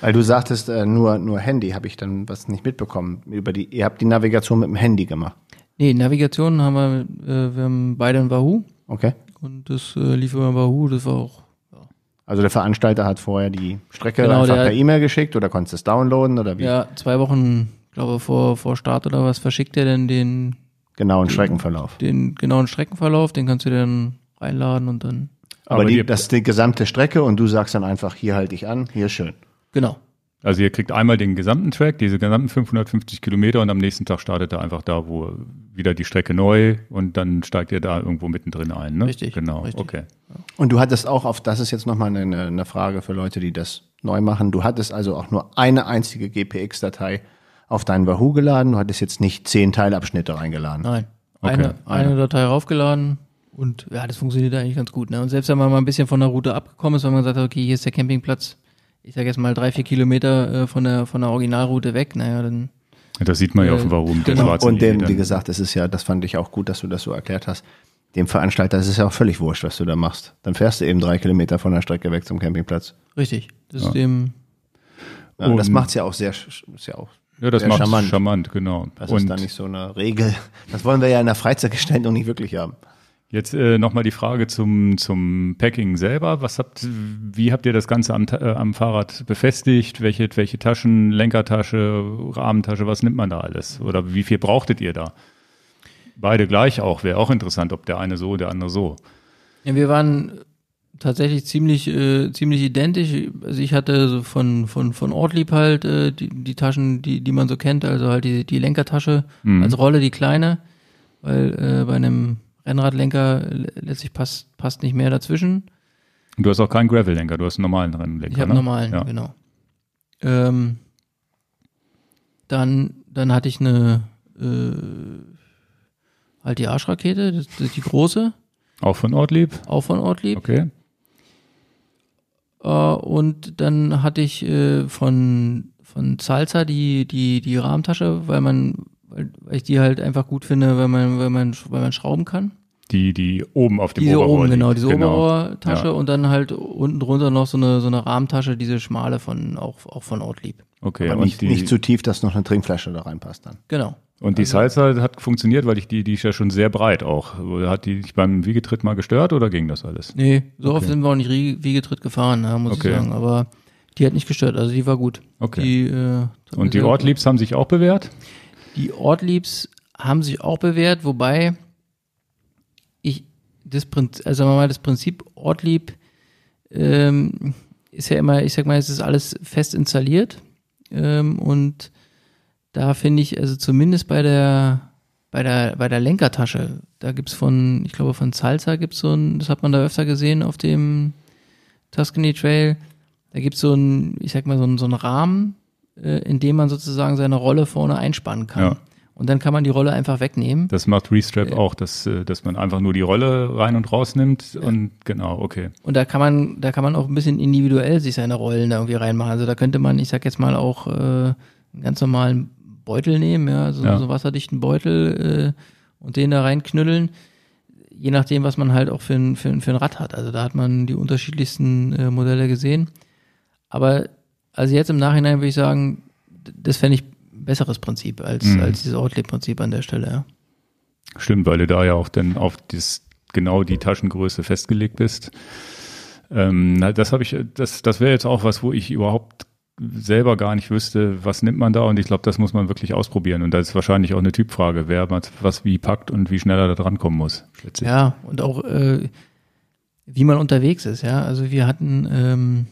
Weil du sagtest, äh, nur, nur Handy, habe ich dann was nicht mitbekommen. Über die, ihr habt die Navigation mit dem Handy gemacht. Nee, Navigation haben wir, äh, wir haben beide ein Wahoo Okay. und das äh, lief über Wahoo, das war auch Also der Veranstalter hat vorher die Strecke Genau, einfach per E-Mail geschickt oder konntest du es downloaden oder wie? ja zwei Wochen, glaube vor vor Start oder was verschickt er denn den Genauen Streckenverlauf. den genauen Streckenverlauf, den kannst du dann reinladen und dann Aber, Aber die, die- das ist die gesamte Strecke und du sagst dann einfach, hier halte ich an, hier ist schön. Genau. Also ihr kriegt einmal den gesamten Track, diese gesamten 550 Kilometer und am nächsten Tag startet er einfach da, wo wieder die Strecke neu und dann steigt ihr da irgendwo mittendrin ein, ne? Richtig, Genau, richtig. okay. Und du hattest auch auf, das ist jetzt nochmal eine, eine Frage für Leute, die das neu machen. Du hattest also auch nur eine einzige GPX-Datei auf deinen Wahoo geladen. Du hattest jetzt nicht zehn Teilabschnitte reingeladen. Nein. Okay, Eine, eine Datei raufgeladen und ja, das funktioniert eigentlich ganz gut. Ne? Und selbst wenn man mal ein bisschen von der Route abgekommen ist, wenn man sagt, okay, hier ist der Campingplatz, ich sag jetzt mal drei, vier Kilometer äh, von der von der Originalroute weg, naja, dann Das sieht man ja Warum mit der genau. Und dem, wie gesagt, es ist ja, das fand ich auch gut, dass du das so erklärt hast. Dem Veranstalter ist es ja auch völlig wurscht, was du da machst. Dann fährst du eben drei Kilometer von der Strecke weg zum Campingplatz. richtig. Das ist dem Ja, das Und- macht's ja auch sehr, ist ja auch, Ja, das sehr macht charmant. charmant, genau. das und ist dann nicht so eine Regel. Das wollen wir ja in der Freizeitgestaltung nicht wirklich haben. Jetzt äh, nochmal die Frage zum, zum Packing selber. Was habt, wie habt ihr das Ganze am, äh, am Fahrrad befestigt? Welche, welche Taschen, Lenkertasche, Rahmentasche, was nimmt man da alles? Oder wie viel brauchtet ihr da? Beide gleich auch, wäre auch interessant, ob der eine so, der andere so. Ja, wir waren tatsächlich ziemlich, äh, ziemlich identisch. Also ich hatte so von, von, von Ortlieb halt äh, die, die Taschen, die, die man so kennt, also halt die, die Lenkertasche Mhm. als Rolle, die kleine, weil äh, bei einem Rennradlenker letztlich passt, passt nicht mehr dazwischen. Und du hast auch keinen Gravel-Lenker, du hast einen normalen Rennlenker. Ich habe ne? einen normalen, ja. genau. Ähm, dann, dann hatte ich eine äh, halt die Arschrakete, das, die große, Auch von Ortlieb? auch von Ortlieb. Okay. Äh, und dann hatte ich äh, von, von Salsa die, die, die Rahmentasche, weil man, weil ich die halt einfach gut finde, weil man, weil man, weil man schrauben kann. Die, die oben auf dem Diese Oberrohr oben, genau, diese Oberrohrtasche Ja. und dann halt unten drunter noch so eine, so eine Rahmentasche, diese schmale von, auch, auch von Ortlieb. Okay, Aber und nicht, die, nicht zu tief, dass noch eine Trinkflasche da reinpasst dann. Genau. und die Salsa hat funktioniert, weil ich die, die ist ja schon sehr breit auch. Hat die dich beim Wiegetritt mal gestört oder ging das alles? Nee, so oft sind wir auch nicht Wiegetritt gefahren, ja, muss Okay. ich sagen. Aber die hat nicht gestört, also die war gut. Okay. Die, äh, Und die Ortliebs haben sich auch bewährt? Die Ortliebs haben sich auch bewährt, wobei ich das Prinzip, also mal, das Prinzip Ortlieb ähm, ist ja immer, ich sag mal, es ist alles fest installiert. Ähm, und da finde ich, also zumindest bei der bei der, bei der Lenkertasche, da gibt's von, ich glaube von Salsa gibt's so ein, das hat man da öfter gesehen auf dem Tuscany Trail, da gibt's so ein, ich sag mal, so ein, so ein Rahmen, äh, in dem man sozusagen seine Rolle vorne einspannen kann. Ja. Und dann kann man die Rolle einfach wegnehmen. Das macht Restrap auch, dass, äh, dass man einfach nur die Rolle rein und raus nimmt und genau, okay. Und da kann man, da kann man auch ein bisschen individuell sich seine Rollen da irgendwie reinmachen. Also da könnte man, ich sag jetzt mal auch äh, einen ganz normalen Beutel nehmen, ja, so, Ja. so wasserdichten Beutel äh, und den da reinknüddeln. Je nachdem, was man halt auch für ein, für, ein- für ein Rad hat. Also da hat man die unterschiedlichsten äh, Modelle gesehen. Aber also jetzt im Nachhinein würde ich sagen, das fände ich besseres Prinzip als, Mhm. als dieses Outlet-Prinzip an der Stelle, ja. Stimmt, weil du da ja auch dann auf das, genau die Taschengröße festgelegt bist. Ähm, das habe ich, das, das wäre jetzt auch was, wo ich überhaupt selber gar nicht wüsste, was nimmt man da und ich glaube, das muss man wirklich ausprobieren und das ist wahrscheinlich auch eine Typfrage, wer was- wie packt und wie schnell er da dran kommen muss. schätze ich. Ja, und auch äh, wie man unterwegs ist, ja. Also wir hatten, ähm,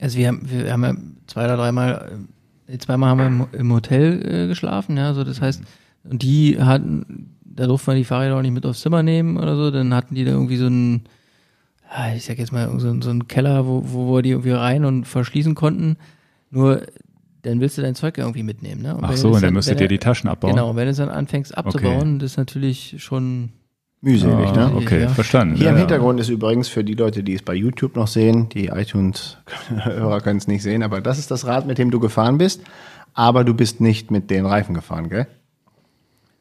also wir haben, wir haben ja zwei oder dreimal, äh, zweimal haben wir im, im Hotel äh, geschlafen, ja. Also das heißt, und die hatten, da durften wir die Fahrräder auch nicht mit aufs Zimmer nehmen oder so, dann hatten die da irgendwie so einen, ja, ich sag jetzt mal, so, so einen Keller, wo, wo wir die irgendwie rein und verschließen konnten. Nur dann willst du dein Zeug irgendwie mitnehmen, ne? Und Ach so, und dann müsstet wenn ihr die Taschen abbauen. Genau, und wenn du es dann anfängst abzubauen, das ist natürlich schon Mühselig, Ah, ne? okay, Ja. verstanden. Hier ja, im ja. Hintergrund ist übrigens für die Leute, die es bei YouTube noch sehen, die iTunes-Hörer können es nicht sehen, aber das ist das Rad, mit dem du gefahren bist. Aber du bist nicht mit den Reifen gefahren, gell?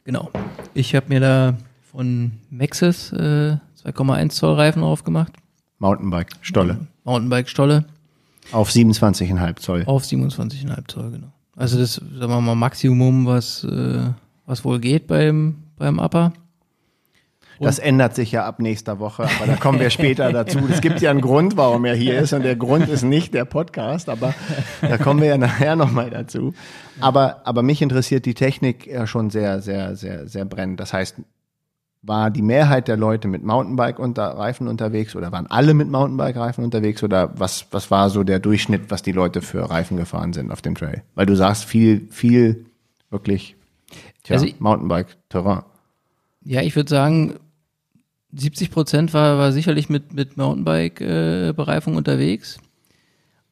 Genau. Ich habe mir da von Maxis äh, 2,1 Zoll Reifen aufgemacht. Mountainbike, Stolle. Mountainbike Stolle Auf 27,5 Zoll. auf 27,5 Zoll, genau. Also das, sagen wir mal, Maximum, was, äh, was wohl geht beim, beim Upper. Das ändert sich ja ab nächster Woche, aber da kommen wir später dazu. Es gibt ja einen Grund, warum er hier ist und der Grund ist nicht der Podcast, aber da kommen wir ja nachher nochmal dazu. Aber, aber mich interessiert die Technik ja schon sehr, sehr, sehr, sehr brennend. Das heißt, war die Mehrheit der Leute mit Mountainbike-Reifen unterwegs oder waren alle mit Mountainbike-Reifen unterwegs oder was, was war so der Durchschnitt, was die Leute für Reifen gefahren sind auf dem Trail? Weil du sagst viel, viel wirklich tja, Also Mountainbike-Terrain. Ja, ich würde sagen, 70 Prozent war, war sicherlich mit, mit Mountainbike-Bereifung unterwegs.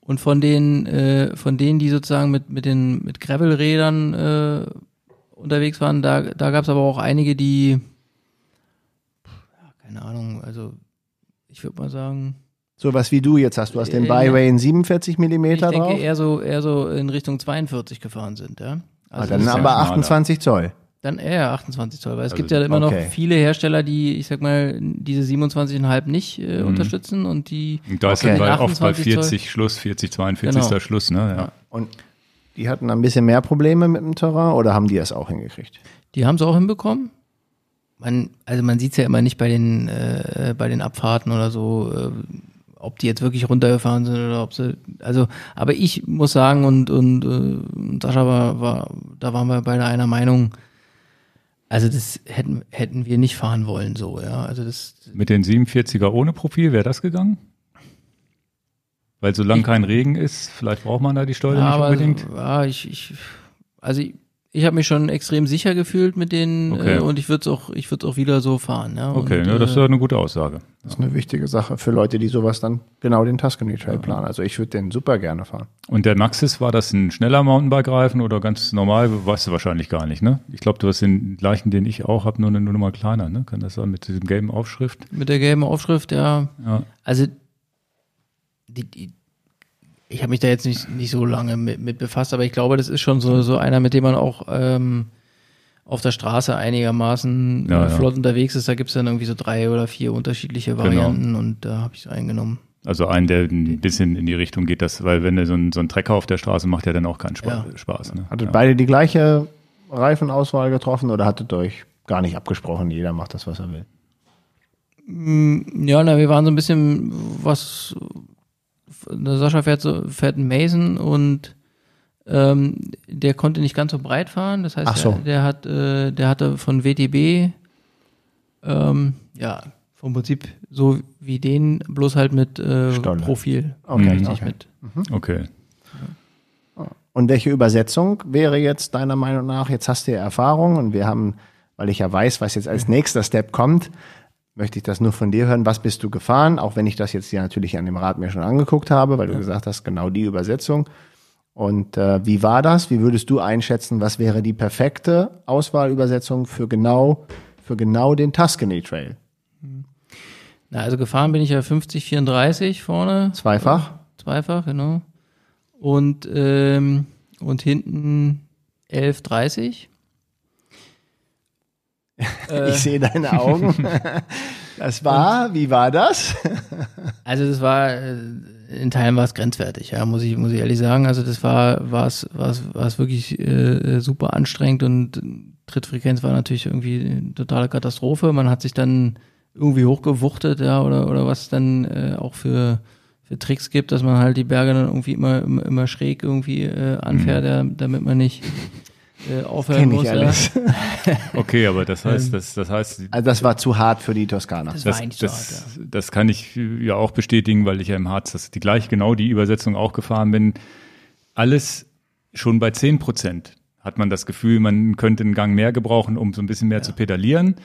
Und von den, äh, von denen, die sozusagen mit, mit den mit Gravel-Rädern äh, unterwegs waren, da, da gab es aber auch einige, die, ja, keine Ahnung, also ich würde mal sagen, So was wie du jetzt hast. Du hast den Äh, Byway in 47 Millimeter ich denke drauf. eher so eher so in Richtung 42 gefahren sind, ja. Ah, Also dann ist ja aber schmaler. 28 Zoll. Dann eher 28 Zoll, weil es Also, gibt ja immer okay. noch viele Hersteller, die, ich sag mal, diese 27,5 nicht äh, unterstützen und die Und da ist Okay. dann oft bei 28 Zoll. 40 Schluss, 40, 42 Genau. ist Schluss, ne? Ja. Und die hatten ein bisschen mehr Probleme mit dem Terrain oder haben die es auch hingekriegt? Die haben es auch hinbekommen. man, also man sieht's ja immer nicht bei den, äh, bei den Abfahrten oder so, äh, ob die jetzt wirklich runtergefahren sind oder ob sie, also, aber ich muss sagen und, und äh, Sascha war, war, da waren wir beide einer Meinung, also das hätten, hätten wir nicht fahren wollen so, ja. Also das. Mit den 47er ohne Profil, wäre das gegangen? Weil solange kein Regen ist, vielleicht braucht man da die Steuer ja, nicht aber, unbedingt. Ja, ich, ich also ich, ich habe mich schon extrem sicher gefühlt mit denen Okay. äh, und ich würde es auch, ich würde auch wieder so fahren. Ja. Okay, und, ja, das ist äh, ja eine gute Aussage. Das ist eine wichtige Sache für Leute, die sowas dann genau den Tuscany Trail planen. Also ich würde den super gerne fahren. Und der Maxis, war das ein schneller Mountainbike-Reifen oder ganz normal? Weißt du wahrscheinlich gar nicht, ne? Ich glaube, du hast den gleichen, den ich auch habe, nur eine Nummer kleiner, ne? Kann das sein mit diesem gelben Aufschrift? mit der gelben Aufschrift, ja. Ja. Also die, die, ich habe mich da jetzt nicht, nicht so lange mit, mit befasst, aber ich glaube, das ist schon so, so einer, mit dem man auch ähm, auf der Straße einigermaßen Ja, äh, ja. flott unterwegs ist. Da gibt's dann irgendwie so drei oder vier unterschiedliche Varianten und da habe ich so eingenommen. Also einen, der ein bisschen in die Richtung geht, das, weil wenn du so ein, so ein Trecker auf der Straße macht, ja dann auch keinen Spaß. Ja. Spaß ne? Hattet ja. beide die gleiche Reifenauswahl getroffen oder hattet ihr euch gar nicht abgesprochen? Jeder macht das, was er will. Ja, na, wir waren so ein bisschen was. Der Sascha fährt so fährt einen Mason und ähm, der konnte nicht ganz so breit fahren. Das heißt, so. der, der hat, äh, der hatte von WTB ähm, ja vom Prinzip so wie den, bloß halt mit äh. Profil. Okay, Richtig okay. mit. Okay. Und welche Übersetzung wäre jetzt deiner Meinung nach? Jetzt hast du ja Erfahrung und wir haben, weil ich ja weiß, was jetzt als nächster Step kommt, möchte ich das nur von dir hören. Was bist du gefahren? Auch wenn ich das jetzt ja natürlich an dem Rad mir schon angeguckt habe, weil du gesagt hast, genau die Übersetzung. Und äh, wie war das? Wie würdest du einschätzen, was wäre die perfekte Auswahlübersetzung für genau, für genau den Tuscany Trail? Na, also gefahren bin ich ja 50, 34 vorne. Zweifach? Zweifach, genau. Und, ähm, und hinten 11, 30. Ich sehe deine Augen. Das war, wie war das? Also das war äh, in Teilen war es grenzwertig, ja, muss ich muss ich ehrlich sagen. Also das war war es war es war es wirklich äh, super anstrengend und Trittfrequenz war natürlich irgendwie eine totale Katastrophe. Man hat sich dann irgendwie hochgewuchtet, ja, oder oder was dann äh, auch für für Tricks gibt, dass man halt die Berge dann irgendwie immer immer, immer schräg irgendwie äh, anfährt, ja, damit man nicht äh, aufhören Kenn ich muss. Ja. alles. Okay, aber das heißt, das, das heißt, Also das war zu hart für die Toskana. Das war das, das, hart, ja. das kann ich ja auch bestätigen, weil ich ja im Harz das die gleich genau die Übersetzung auch gefahren bin. Alles schon bei 10 Prozent hat man das Gefühl, man könnte einen Gang mehr gebrauchen, um so ein bisschen mehr zu pedalieren,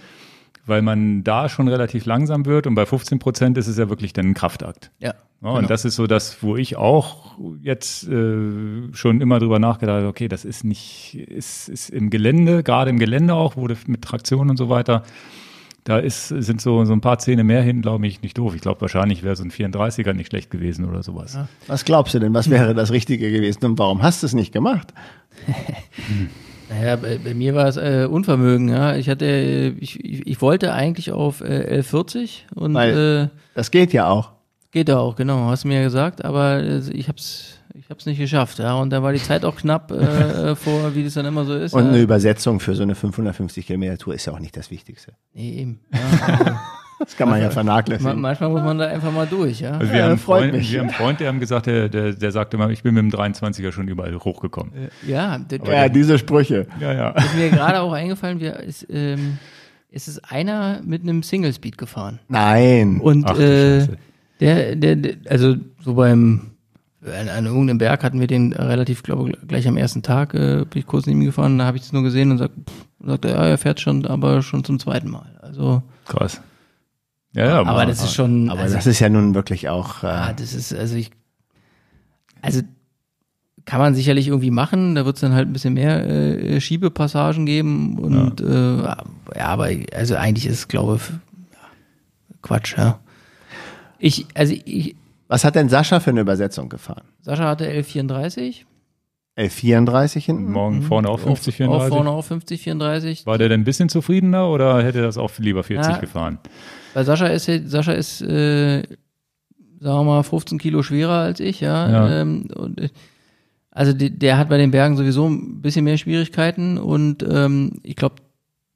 weil man da schon relativ langsam wird und bei 15 Prozent ist es ja wirklich dann ein Kraftakt. Ja. Ja, genau. Und das ist so das, wo ich auch jetzt äh, schon immer drüber nachgedacht habe, okay, das ist nicht, ist, ist im Gelände, gerade im Gelände auch, wurde mit Traktion und so weiter, da ist, sind so, so ein paar Zähne mehr hinten, glaube ich, nicht doof. Ich glaube, wahrscheinlich wäre so ein 34er nicht schlecht gewesen oder sowas. Was glaubst du denn, was wäre das Richtige gewesen und warum hast du es nicht gemacht? Naja, bei, bei mir war es äh, Unvermögen, ja. Ich hatte, ich, ich, ich wollte eigentlich auf äh, L40 und Weil- äh, Das geht ja auch. geht ja auch, genau, hast du mir ja gesagt, aber äh, ich hab's, ich hab's nicht geschafft, ja. Und da war die Zeit auch knapp äh, vor, wie das dann immer so ist. Und ja. eine Übersetzung für so eine 550 Kilometer Tour ist ja auch nicht das Wichtigste. Nee, eben. Ja, also, Das kann man ja ma vernachlässigen. manchmal muss man da einfach mal durch, ja. Also wir, Ja, haben Freund, mich. wir haben einen Freund, der haben gesagt, der, der, der sagte mal, ich bin mit dem 23er schon überall hochgekommen. Ja, das, Ja, diese Sprüche. Ja, ja. ist mir gerade auch eingefallen, wir, ist, ähm, es ist einer mit einem Single Speed gefahren. Nein. Und Ach äh, der, der, der, also so beim an, an irgendeinem Berg hatten wir den relativ, glaube ich, gleich am ersten Tag äh, bin ich kurz neben ihm gefahren, da habe ich das nur gesehen und sag, pff, und sagte, ja, er fährt schon, aber schon zum zweiten Mal. Also, Krass. Ja, ja, aber das ist schon, Aber also, das ist ja nun wirklich auch. ah, Äh, das ist, also ich, also kann man sicherlich irgendwie machen, da wird es dann halt ein bisschen mehr äh, Schiebepassagen geben und äh, ja, aber also eigentlich ist es, glaube ich, ja, Quatsch, ja. Ich, also ich, was hat denn Sascha für eine Übersetzung gefahren? Sascha hatte L34. L34 hinten? morgen vorne auch 50, Auch 34. vorne auch 50, 34. War der denn ein bisschen zufriedener oder hätte er das auch lieber 40 Ja. gefahren? Weil Sascha ist, ja- Sascha ist, äh, sagen wir mal, 15 Kilo schwerer als ich, ja. Ja. Ähm, und, äh, also die, der hat bei den Bergen sowieso ein bisschen mehr Schwierigkeiten und ähm, ich glaube,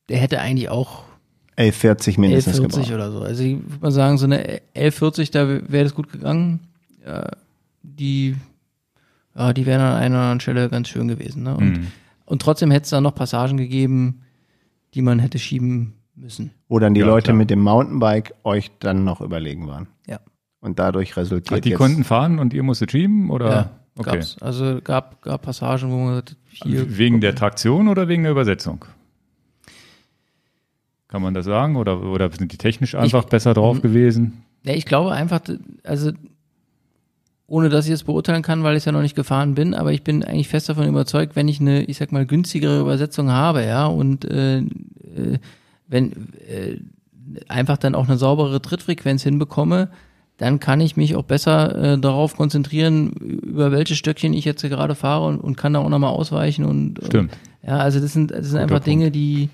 der hätte eigentlich auch 1140 mindestens 1140 gebraucht. oder so. Also ich würde mal sagen, so eine 1140, da wäre das gut gegangen. Ja, die, ja, die wären an einer oder anderen Stelle ganz schön gewesen. Ne? Und, Mhm. und trotzdem hätte es da noch Passagen gegeben, die man hätte schieben müssen. Wo dann die Ja, Leute klar. mit dem Mountainbike euch dann noch überlegen waren. Ja. Und dadurch resultiert Ach, die jetzt konnten fahren und ihr musstet schieben oder? Ja, okay. gab's. Also gab, gab Passagen, wo man gesagt hat, hier. Wegen der Traktion oder wegen der Übersetzung? Kann man das sagen? Oder, oder sind die technisch einfach besser drauf gewesen? Ja, ich glaube einfach, also ohne dass ich es beurteilen kann, weil ich ja noch nicht gefahren bin, aber ich bin eigentlich fest davon überzeugt, wenn ich eine, ich sag mal, günstigere Übersetzung habe, ja, und äh, äh, wenn äh, einfach dann auch eine saubere Trittfrequenz hinbekomme, dann kann ich mich auch besser äh, darauf konzentrieren, über welche Stöckchen ich jetzt gerade fahre und, und kann da auch nochmal ausweichen und Stimmt. und, ja, also das sind, das sind Guter einfach Punkt. Dinge, die,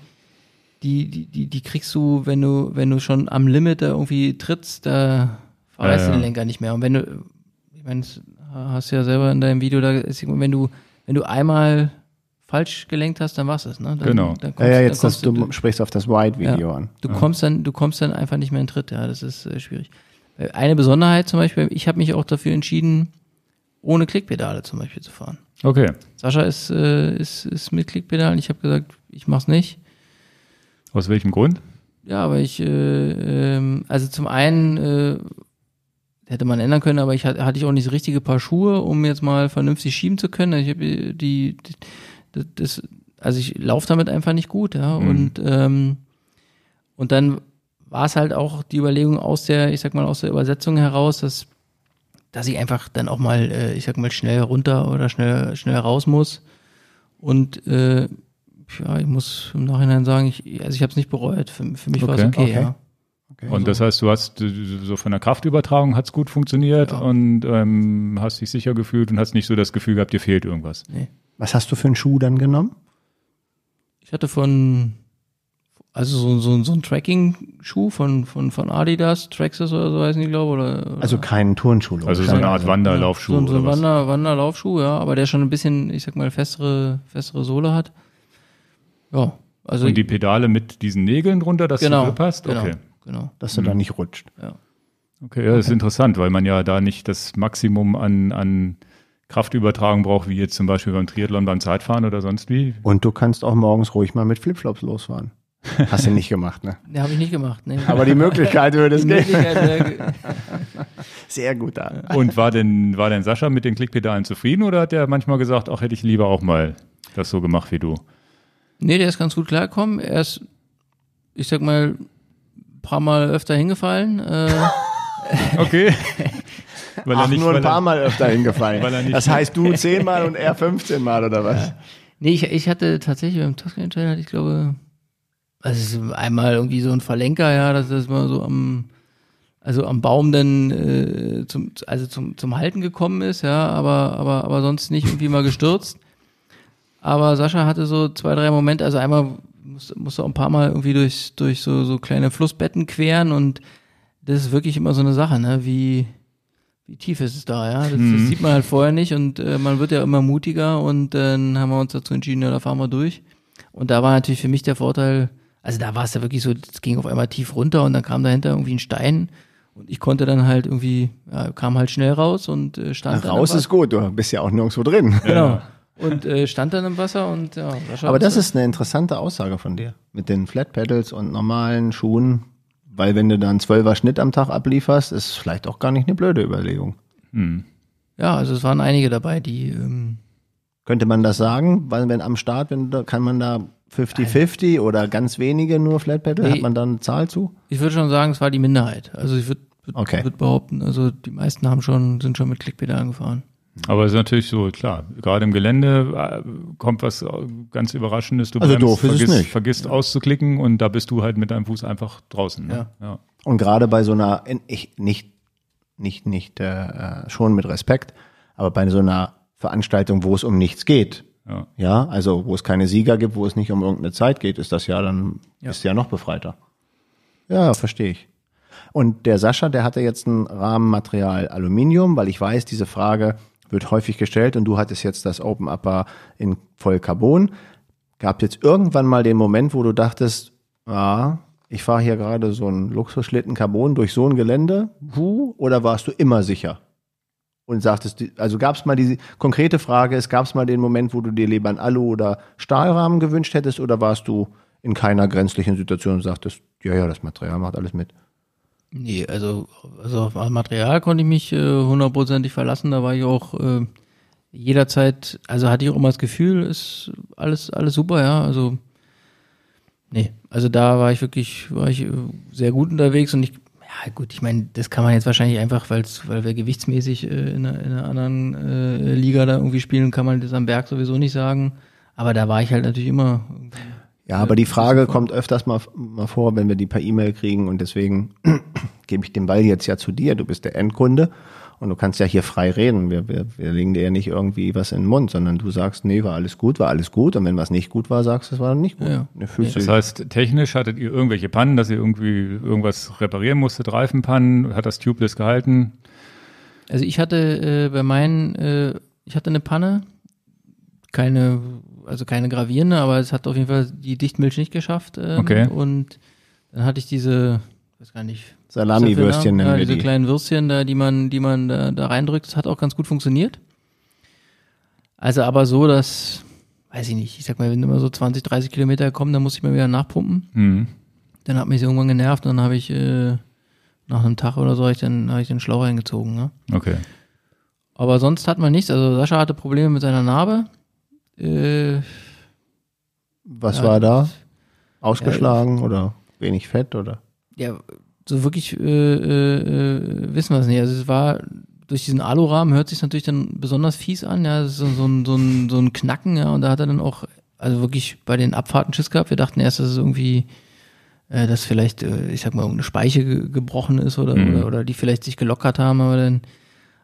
die, die, die, die kriegst du, wenn du, wenn du schon am Limit da irgendwie trittst, da verweist Ja, du den Lenker nicht mehr. Und wenn du, meine, das hast du ja selber in deinem Video, da wenn du, wenn du einmal falsch gelenkt hast, dann war's es, ne? Dann, Genau. Dann kommst, Ja, ja, dann jetzt das, kommst du, sprichst auf das White-Video an. Du kommst dann, du kommst dann einfach nicht mehr in Tritt, ja, das ist äh, schwierig. Äh, Eine Besonderheit zum Beispiel, ich habe mich auch dafür entschieden, ohne Klickpedale zum Beispiel zu fahren. Okay. Sascha ist, äh, ist, ist mit Klickpedalen, ich habe gesagt, ich mach's nicht. Aus welchem Grund? Ja, aber ich, äh, ähm, also zum einen äh, hätte man ändern können, aber ich hatte, hatte ich auch nicht das richtige Paar Schuhe, um jetzt mal vernünftig schieben zu können. Ich habe die, die das, also ich laufe damit einfach nicht gut, ja. Mhm. Und ähm, und dann war es halt auch die Überlegung aus der, ich sag mal aus der Übersetzung heraus, dass dass ich einfach dann auch mal, äh, ich sag mal schnell runter oder schnell schnell raus muss und äh, ja, ich muss im Nachhinein sagen, ich, also ich habe es nicht bereut. Für, für mich war es Okay. okay, Okay. ja. Und das heißt, du hast so von der Kraftübertragung hat's gut funktioniert Ja. und ähm, hast dich sicher gefühlt und hast nicht so das Gefühl gehabt, dir fehlt irgendwas. Was hast du für einen Schuh dann genommen? Ich hatte von, also so, so, so ein Tracking-Schuh von, von, von Adidas, Traxxas oder so heißen die, glaube oder, Also keinen Turnschuh. Also so eine Art Wanderlaufschuh so, so oder ein? Wander, Wanderlaufschuh, ja, aber der schon ein bisschen, ich sag mal, festere, festere Sohle hat. Ja, also Und die Pedale mit diesen Nägeln drunter, dass genau, du hast? genau, Okay. Genau. dass du da nicht rutscht. Okay, ja, das ist interessant, weil man ja da nicht das Maximum an, an Kraftübertragung braucht, wie jetzt zum Beispiel beim Triathlon, beim Zeitfahren oder sonst wie. Und du kannst auch morgens ruhig mal mit Flipflops losfahren. Hast du nicht gemacht, ne? Ne, habe ich nicht gemacht. Ne. Aber die Möglichkeit würde es die geben. Möglichkeit, Sehr gut da. Und war denn, war denn Sascha mit den Klickpedalen zufrieden oder hat er manchmal gesagt, ach, hätte ich lieber auch mal das so gemacht wie du? Nee, der ist ganz gut klargekommen. Er ist, ich sag mal, paar Mal öfter hingefallen. Äh, Okay. weil Ach, nur ein weil paar er, Mal öfter hingefallen. Weil er nicht- das heißt, du zehnmal und er 15 Mal oder was? nee, ich, ich hatte tatsächlich beim Tuscany Trail, hatte ich glaube, also einmal irgendwie so ein Verlenker, ja, dass das mal so am, also am Baum dann äh, zum, also zum, zum Halten gekommen ist, ja, aber, aber, aber sonst nicht irgendwie mal gestürzt. Aber Sascha hatte so zwei, drei Momente, also einmal musste, musste auch ein paar Mal irgendwie durch, durch so, so kleine Flussbetten queren und das ist wirklich immer so eine Sache, ne? Wie, wie tief ist es da, ja? Das, Mhm. das sieht man halt vorher nicht und äh, man wird ja immer mutiger und dann haben wir uns dazu entschieden, ja, da fahren wir durch. Und da war natürlich für mich der Vorteil, also da war es ja wirklich so, es ging auf einmal tief runter und dann kam dahinter irgendwie ein Stein und ich konnte dann halt irgendwie, ja, kam halt schnell raus und äh, stand Raus ist gut, du bist ja auch nirgendwo drin. Genau. Und äh, stand dann im Wasser und ja, Sascha Aber das ist eine interessante Aussage von dir. Mit den Flat Pedals und normalen Schuhen. Weil wenn du dann 12er Schnitt am Tag ablieferst, ist vielleicht auch gar nicht eine blöde Überlegung. Ja, also es waren einige dabei, die ähm, Könnte man das sagen? Weil wenn am Start, wenn du, kann man da 50-50 oder ganz wenige nur Flat Pedal? Nee. Hat man dann eine Zahl zu? ich würde schon sagen, es war die Minderheit. Also ich würde würd, Okay. würd behaupten, also die meisten haben schon, sind schon mit Klickpedalen gefahren. Aber es ist natürlich so, klar, gerade im Gelände äh, kommt was äh, ganz Überraschendes. Du Also doof ist es vergisst, nicht. vergisst auszuklicken und da bist du halt mit deinem Fuß einfach draußen. Ne? Ja. Und gerade bei so einer, ich, nicht, nicht, nicht, äh, schon mit Respekt, aber bei so einer Veranstaltung, wo es um nichts geht, Ja. ja, also wo es keine Sieger gibt, wo es nicht um irgendeine Zeit geht, ist das ja dann, ist ja noch befreiter. Ja, verstehe ich. Und der Sascha, der hatte jetzt ein Rahmenmaterial Aluminium, weil ich weiß, diese Frage wird häufig gestellt und du hattest jetzt das Open Upper in voll Carbon. Gab jetzt irgendwann mal den Moment, wo du dachtest, ah, ich fahre hier gerade so einen Luxusschlitten Carbon durch so ein Gelände, puh, oder warst du immer sicher? Und sagtest, also gab es mal diese konkrete Frage, es gab es mal den Moment, wo du dir lieber einen Alu- oder Stahlrahmen gewünscht hättest, oder warst du in keiner grenzlichen Situation und sagtest, ja, ja, das Material macht alles mit? Nee, also, also auf Material konnte ich mich äh, hundertprozentig äh, verlassen. Da war ich auch äh, jederzeit, also hatte ich auch immer das Gefühl, ist alles, alles super, ja. Also, nee, also da war ich wirklich, war ich äh, sehr gut unterwegs und ich, ja gut, ich meine, das kann man jetzt wahrscheinlich einfach, weil's, weil wir gewichtsmäßig äh, in, einer, in einer anderen äh, Liga da irgendwie spielen, kann man das am Berg sowieso nicht sagen. Aber da war ich halt natürlich immer. Ja, aber die Frage kommt öfters mal, mal vor, wenn wir die per E-Mail kriegen und deswegen gebe ich den Ball jetzt ja zu dir. Du bist der Endkunde und du kannst ja hier frei reden. Wir, wir, wir legen dir ja nicht irgendwie was in den Mund, sondern du sagst, nee, war alles gut, war alles gut. Und wenn was nicht gut war, sagst du, es war nicht gut. Ja. Das heißt, technisch hattet ihr irgendwelche Pannen, dass ihr irgendwie irgendwas reparieren musstet, Reifenpannen, hat das Tubeless gehalten? Also ich hatte äh, bei meinen, äh, ich hatte eine Panne, keine also keine gravierende, aber es hat auf jeden Fall die Dichtmilch nicht geschafft. Ähm, okay. Und dann hatte ich diese, weiß gar nicht. Salami-Würstchen nennen ja, diese die. kleinen Würstchen da, die man, die man da, da reindrückt. Das hat auch ganz gut funktioniert. Also aber so, dass, weiß ich nicht, ich sag mal, wenn immer so 20, 30 Kilometer kommen, dann muss ich mal wieder nachpumpen. Mhm. Dann hat mich irgendwann genervt und dann habe ich äh, nach einem Tag oder so hab ich dann, hab ich den Schlauch reingezogen. Ne? Okay. Aber sonst hat man nichts. Also Sascha hatte Probleme mit seiner Narbe. Äh, Was ja, war da? Ausgeschlagen ja, oder wenig Fett oder? Ja, so wirklich äh, äh, wissen wir es nicht. Also es war durch diesen Alurahmen hört sich natürlich dann besonders fies an. Ja, so, so, ein, so, ein, so ein Knacken. Ja, und da hat er dann auch also wirklich bei den Abfahrten Schiss gehabt. Wir dachten erst, dass es irgendwie äh, dass vielleicht, äh, ich sag mal, irgendeine Speiche ge gebrochen ist oder, mhm. oder, oder die vielleicht sich gelockert haben, aber dann,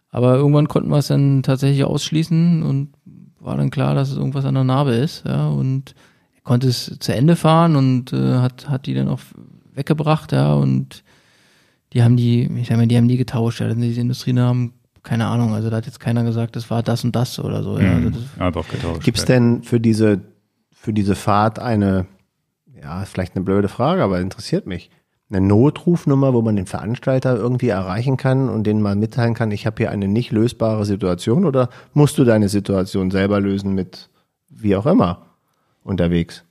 aber irgendwann konnten wir es dann tatsächlich ausschließen und war dann klar, dass es irgendwas an der Narbe ist, ja, und er konnte es zu Ende fahren und äh, hat, hat die dann auch weggebracht, ja, und die haben die, ich sag mal, die haben die getauscht, ja, diese Industrienamen, keine Ahnung, also da hat jetzt keiner gesagt, das war das und das oder so, ja. Also mhm. das, Einfach getauscht. Gibt's denn für diese, für diese Fahrt eine, ja, vielleicht eine blöde Frage, aber interessiert mich eine Notrufnummer, wo man den Veranstalter irgendwie erreichen kann und denen mal mitteilen kann, ich habe hier eine nicht lösbare Situation oder musst du deine Situation selber lösen mit wie auch immer unterwegs?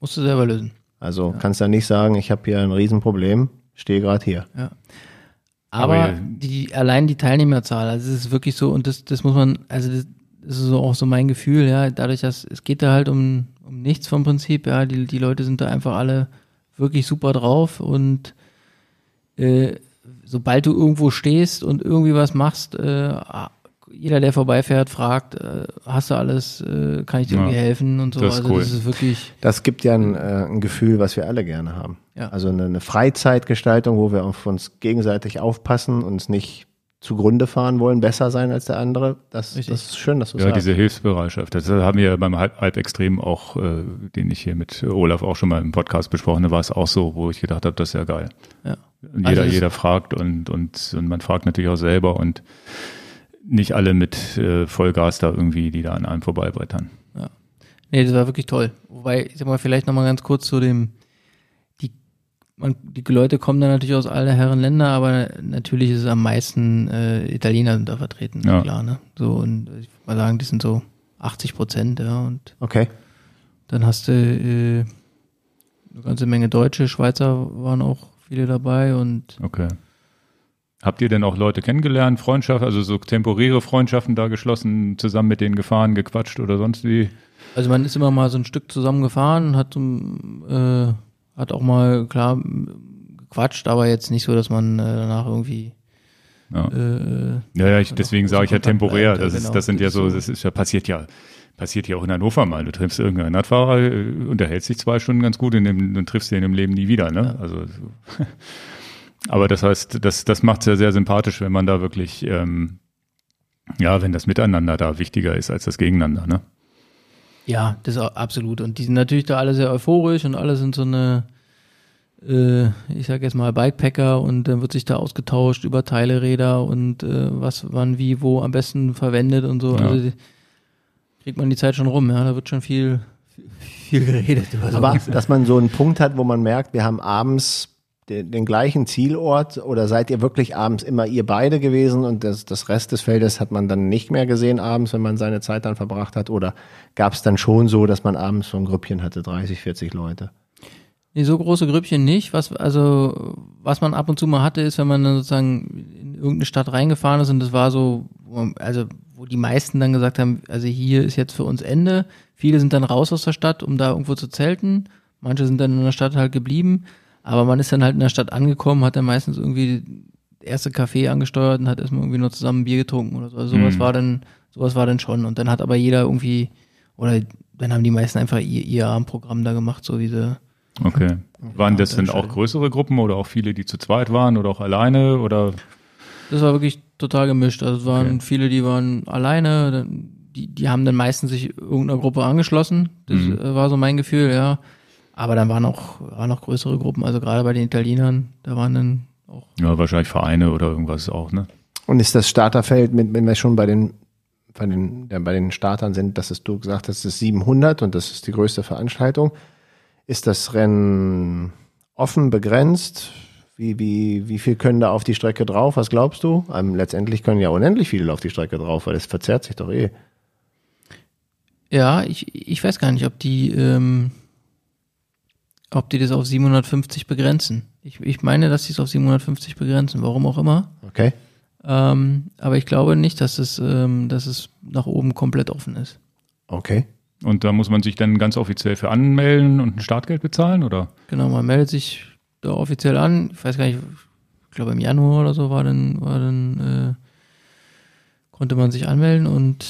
Musst du selber lösen. Also ja. kannst du nicht sagen, ich habe hier ein Riesenproblem, stehe gerade hier. Ja. Aber, Aber die, allein die Teilnehmerzahl, also es ist wirklich so, und das, das muss man, also das, das ist so auch so mein Gefühl, ja, dadurch, dass es geht da halt um, um nichts vom Prinzip, ja, die, die Leute sind da einfach alle wirklich super drauf und äh, sobald du irgendwo stehst und irgendwie was machst, äh, jeder, der vorbeifährt, fragt, äh, hast du alles, äh, kann ich dir ja, irgendwie helfen und so. Das ist also cool. das ist wirklich. Das gibt ja ein, äh, ein Gefühl, was wir alle gerne haben. Ja. Also eine, eine Freizeitgestaltung, wo wir auf uns gegenseitig aufpassen, uns nicht zugrunde fahren wollen, besser sein als der andere. Das, das ist schön, dass du Ja, sagst. diese Hilfsbereitschaft. Das haben wir beim Halbextrem auch, äh, den ich hier mit Olaf auch schon mal im Podcast besprochen habe, war es auch so, wo ich gedacht habe, das ist ja geil. Ja. Jeder, also jeder fragt und, und, und man fragt natürlich auch selber und nicht alle mit äh, Vollgas da irgendwie, die da an einem vorbeibrettern. Ja. Nee, das war wirklich toll. Wobei, ich sag mal, vielleicht nochmal ganz kurz zu dem, man, die Leute kommen da natürlich aus aller Herren Länder, aber natürlich ist es am meisten äh, Italiener sind da vertreten, ja. klar, ne? So und ich würde mal sagen, die sind so 80 Prozent, ja. Und okay. Dann hast du äh, eine ganze Menge Deutsche, Schweizer waren auch viele dabei und okay. Habt ihr denn auch Leute kennengelernt, Freundschaft, also so temporäre Freundschaften da geschlossen, zusammen mit denen gefahren, gequatscht oder sonst wie? Also man ist immer mal so ein Stück zusammen gefahren, hat um, äh, hat auch mal, klar, gequatscht, aber jetzt nicht so, dass man äh, danach irgendwie ja, äh, ja, ja ich, deswegen sage ich ja temporär. Das, ist, genau, das sind ja so, das ist ja passiert ja, passiert ja auch in Hannover mal. Du triffst irgendeinen Radfahrer, äh, unterhältst dich zwei Stunden ganz gut und dann triffst du ihn im Leben nie wieder. Ne? Ja. Also, aber das heißt, das, das macht es ja sehr sympathisch, wenn man da wirklich, ähm, ja, wenn das Miteinander da wichtiger ist als das Gegeneinander. Ne? Ja, das ist absolut. Und die sind natürlich da alle sehr euphorisch und alle sind so eine, äh, ich sag jetzt mal Bikepacker und dann wird sich da ausgetauscht über Teileräder und äh, was wann wie wo am besten verwendet und so. Ja. Also kriegt man die Zeit schon rum, ja. Da wird schon viel, viel geredet. Aber dass man so einen Punkt hat, wo man merkt, wir haben abends den, den, gleichen Zielort oder seid ihr wirklich abends immer ihr beide gewesen und das, das Rest des Feldes hat man dann nicht mehr gesehen abends, wenn man seine Zeit dann verbracht hat? Oder gab es dann schon so, dass man abends so ein Grüppchen hatte, 30, 40 Leute? Nee, so große Grüppchen nicht. Was, also, was man ab und zu mal hatte, ist, wenn man dann sozusagen in irgendeine Stadt reingefahren ist und das war so, also, wo die meisten dann gesagt haben, also hier ist jetzt für uns Ende. Viele sind dann raus aus der Stadt, um da irgendwo zu zelten. Manche sind dann in der Stadt halt geblieben. Aber man ist dann halt in der Stadt angekommen, hat dann meistens irgendwie erste Café angesteuert und hat erstmal irgendwie nur zusammen Bier getrunken oder so. Also sowas mhm. war dann, sowas war dann schon. Und dann hat aber jeder irgendwie, oder dann haben die meisten einfach ihr, ihr Abendprogramm da gemacht, so wie sie. Okay. Waren das denn auch größere Gruppen oder auch viele, die zu zweit waren oder auch alleine oder? Das war wirklich total gemischt. Also es waren okay. viele, die waren alleine, die, die haben dann meistens sich irgendeiner Gruppe angeschlossen. Das mhm. war so mein Gefühl, ja. Aber dann waren auch, waren noch größere Gruppen, also gerade bei den Italienern, da waren dann auch. Ja, wahrscheinlich Vereine oder irgendwas auch, ne? Und ist das Starterfeld, mit, wenn wir schon bei den, bei den, ja, bei den Startern sind, dass es, du gesagt hast, es ist 700 und das ist die größte Veranstaltung. Ist das Rennen offen, begrenzt? Wie, wie, wie viel können da auf die Strecke drauf? Was glaubst du? Ähm, letztendlich können ja unendlich viele auf die Strecke drauf, weil es verzerrt sich doch eh. Ja, ich, ich weiß gar nicht, ob die, ähm, ob die das auf 750 begrenzen. Ich, ich meine, dass sie es auf 750 begrenzen, warum auch immer. Okay. Ähm, aber ich glaube nicht, dass es, ähm, dass es nach oben komplett offen ist. Okay. Und da muss man sich dann ganz offiziell für anmelden und ein Startgeld bezahlen, oder? Genau, man meldet sich da offiziell an. Ich weiß gar nicht, ich glaube im Januar oder so war dann, war dann, äh, konnte man sich anmelden und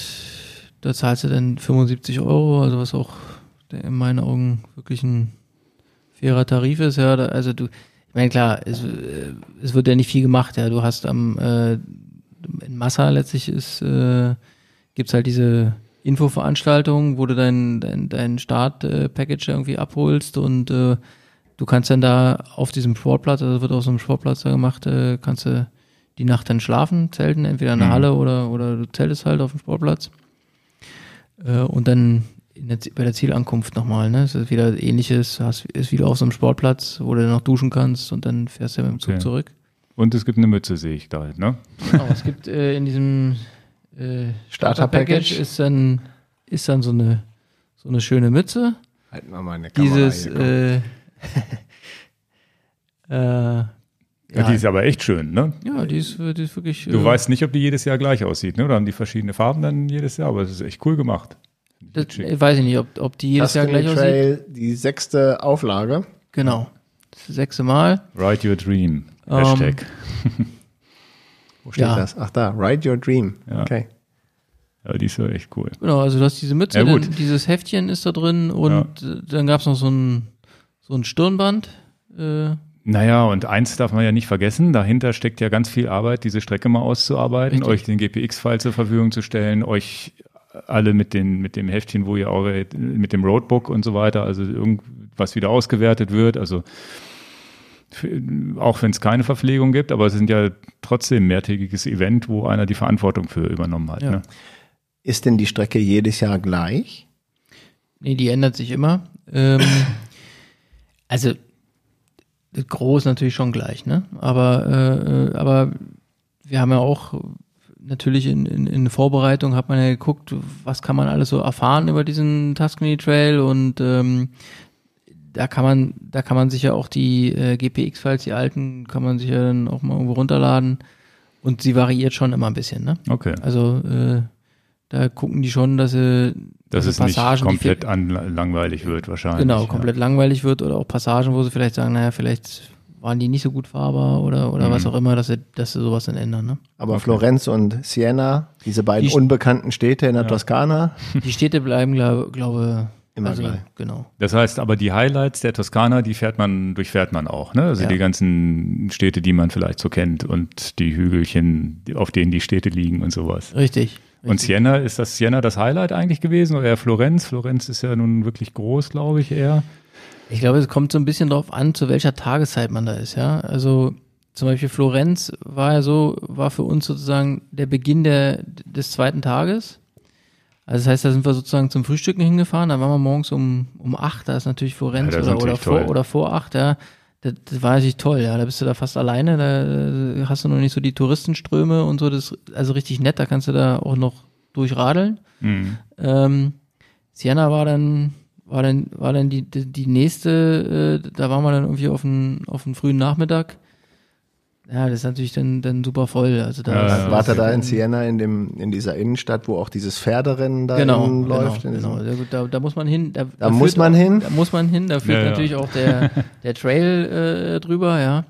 da zahlst du dann 75 Euro, also was auch in meinen Augen wirklich ein fairer Tarif ist, ja, da, also du, ich meine, klar, es, äh, es wird ja nicht viel gemacht, ja, du hast am, äh, in Massa letztlich ist, äh, gibt's halt diese Infoveranstaltung, wo du dein, dein, dein Start-Package irgendwie abholst und äh, du kannst dann da auf diesem Sportplatz, also wird auf so einem Sportplatz da gemacht, äh, kannst du die Nacht dann schlafen, zelten, entweder in der mhm. Halle oder, oder du zeltest halt auf dem Sportplatz. Äh, und dann der, bei der Zielankunft nochmal, ne? Es ist wieder ähnliches, hast, ist wieder auf so einem Sportplatz, wo du noch duschen kannst und dann fährst du ja mit dem Zug okay. zurück. Und es gibt eine Mütze, sehe ich da, ne? Genau, es gibt äh, in diesem äh, Starter-Package ist dann, ist dann so eine, so eine schöne Mütze. Halten wir mal eine Kamera Dieses, äh, äh, ja, die ist aber echt schön, ne? Ja, die ist, die ist wirklich. Du äh, weißt nicht, ob die jedes Jahr gleich aussieht, ne? Oder haben die verschiedene Farben dann jedes Jahr, aber es ist echt cool gemacht. Das, ich weiß ich nicht, ob, ob die jedes Jahr gleich Trail, aussieht. Die sechste Auflage. Genau. Das sechste Mal. Write your dream. Um, ähm, Hashtag. Wo steht ja. das? Ach da, Write your dream. Ja. Okay. Ja, die ist ja echt cool. Genau, also du hast diese Mütze, ja, dann, dieses Heftchen ist da drin und ja. dann gab es noch so ein, so ein Stirnband. Äh, naja, und eins darf man ja nicht vergessen, dahinter steckt ja ganz viel Arbeit, diese Strecke mal auszuarbeiten, Richtig. euch den GPX-File zur Verfügung zu stellen, euch alle mit, den, mit dem Heftchen, wo ihr eure, mit dem Roadbook und so weiter, also irgendwas wieder ausgewertet wird. Also auch wenn es keine Verpflegung gibt, aber es sind ja trotzdem mehrtägiges Event, wo einer die Verantwortung für übernommen hat. Ja. Ne? Ist denn die Strecke jedes Jahr gleich? Nee, die ändert sich immer. Ähm, also groß natürlich schon gleich, ne? Aber, äh, äh aber wir haben ja auch natürlich in, in, in Vorbereitung hat man ja geguckt, was kann man alles so erfahren über diesen Tuscany Trail und ähm, da kann man, da kann man sich ja auch die äh, GPX-Files, die alten, kann man sich ja dann auch mal irgendwo runterladen und sie variiert schon immer ein bisschen, ne? Okay. Also äh, da gucken die schon, dass sie dass es Passagen, nicht komplett langweilig wird wahrscheinlich. Genau, komplett ja. langweilig wird oder auch Passagen, wo sie vielleicht sagen, naja, vielleicht waren die nicht so gut fahrbar oder, oder mhm. was auch immer, dass sie, dass sie sowas dann ändern. Ne? Aber okay. Florenz und Siena, diese beiden die unbekannten Städte in der ja. Toskana. Die Städte bleiben, glaube glaube Immer also, gleich. Genau. Das heißt aber, die Highlights der Toskana, die fährt man, durchfährt man auch, ne? Also ja. die ganzen Städte, die man vielleicht so kennt und die Hügelchen, auf denen die Städte liegen und sowas. Richtig. Und Siena, ist das Siena das Highlight eigentlich gewesen oder eher Florenz? Florenz ist ja nun wirklich groß, glaube ich, eher. Ich glaube, es kommt so ein bisschen darauf an, zu welcher Tageszeit man da ist, ja. Also zum Beispiel Florenz war ja so, war für uns sozusagen der Beginn der, des zweiten Tages. Also das heißt, da sind wir sozusagen zum Frühstücken hingefahren, da waren wir morgens um, um acht, da ist natürlich Florenz Ja, oder, oder, vor, toll. oder vor acht, ja. Das, das war natürlich toll, ja. Da bist du da fast alleine, da hast du noch nicht so die Touristenströme und so, das also richtig nett, da kannst du da auch noch durchradeln. Mhm. Ähm, Siena war dann, war dann, war dann die, die, die nächste, äh, da waren wir dann irgendwie auf einen, auf einen frühen Nachmittag. Ja, das ist natürlich dann, dann super voll. Also da Ja. Wart ihr da in Siena in dem in dieser Innenstadt, wo auch dieses Pferderennen da genau, genau, läuft? genau. gut, da, da muss man hin. Da, Da muss man auch, hin? Da muss man hin. Da führt Ja, ja. natürlich auch der, der Trail äh, drüber, ja.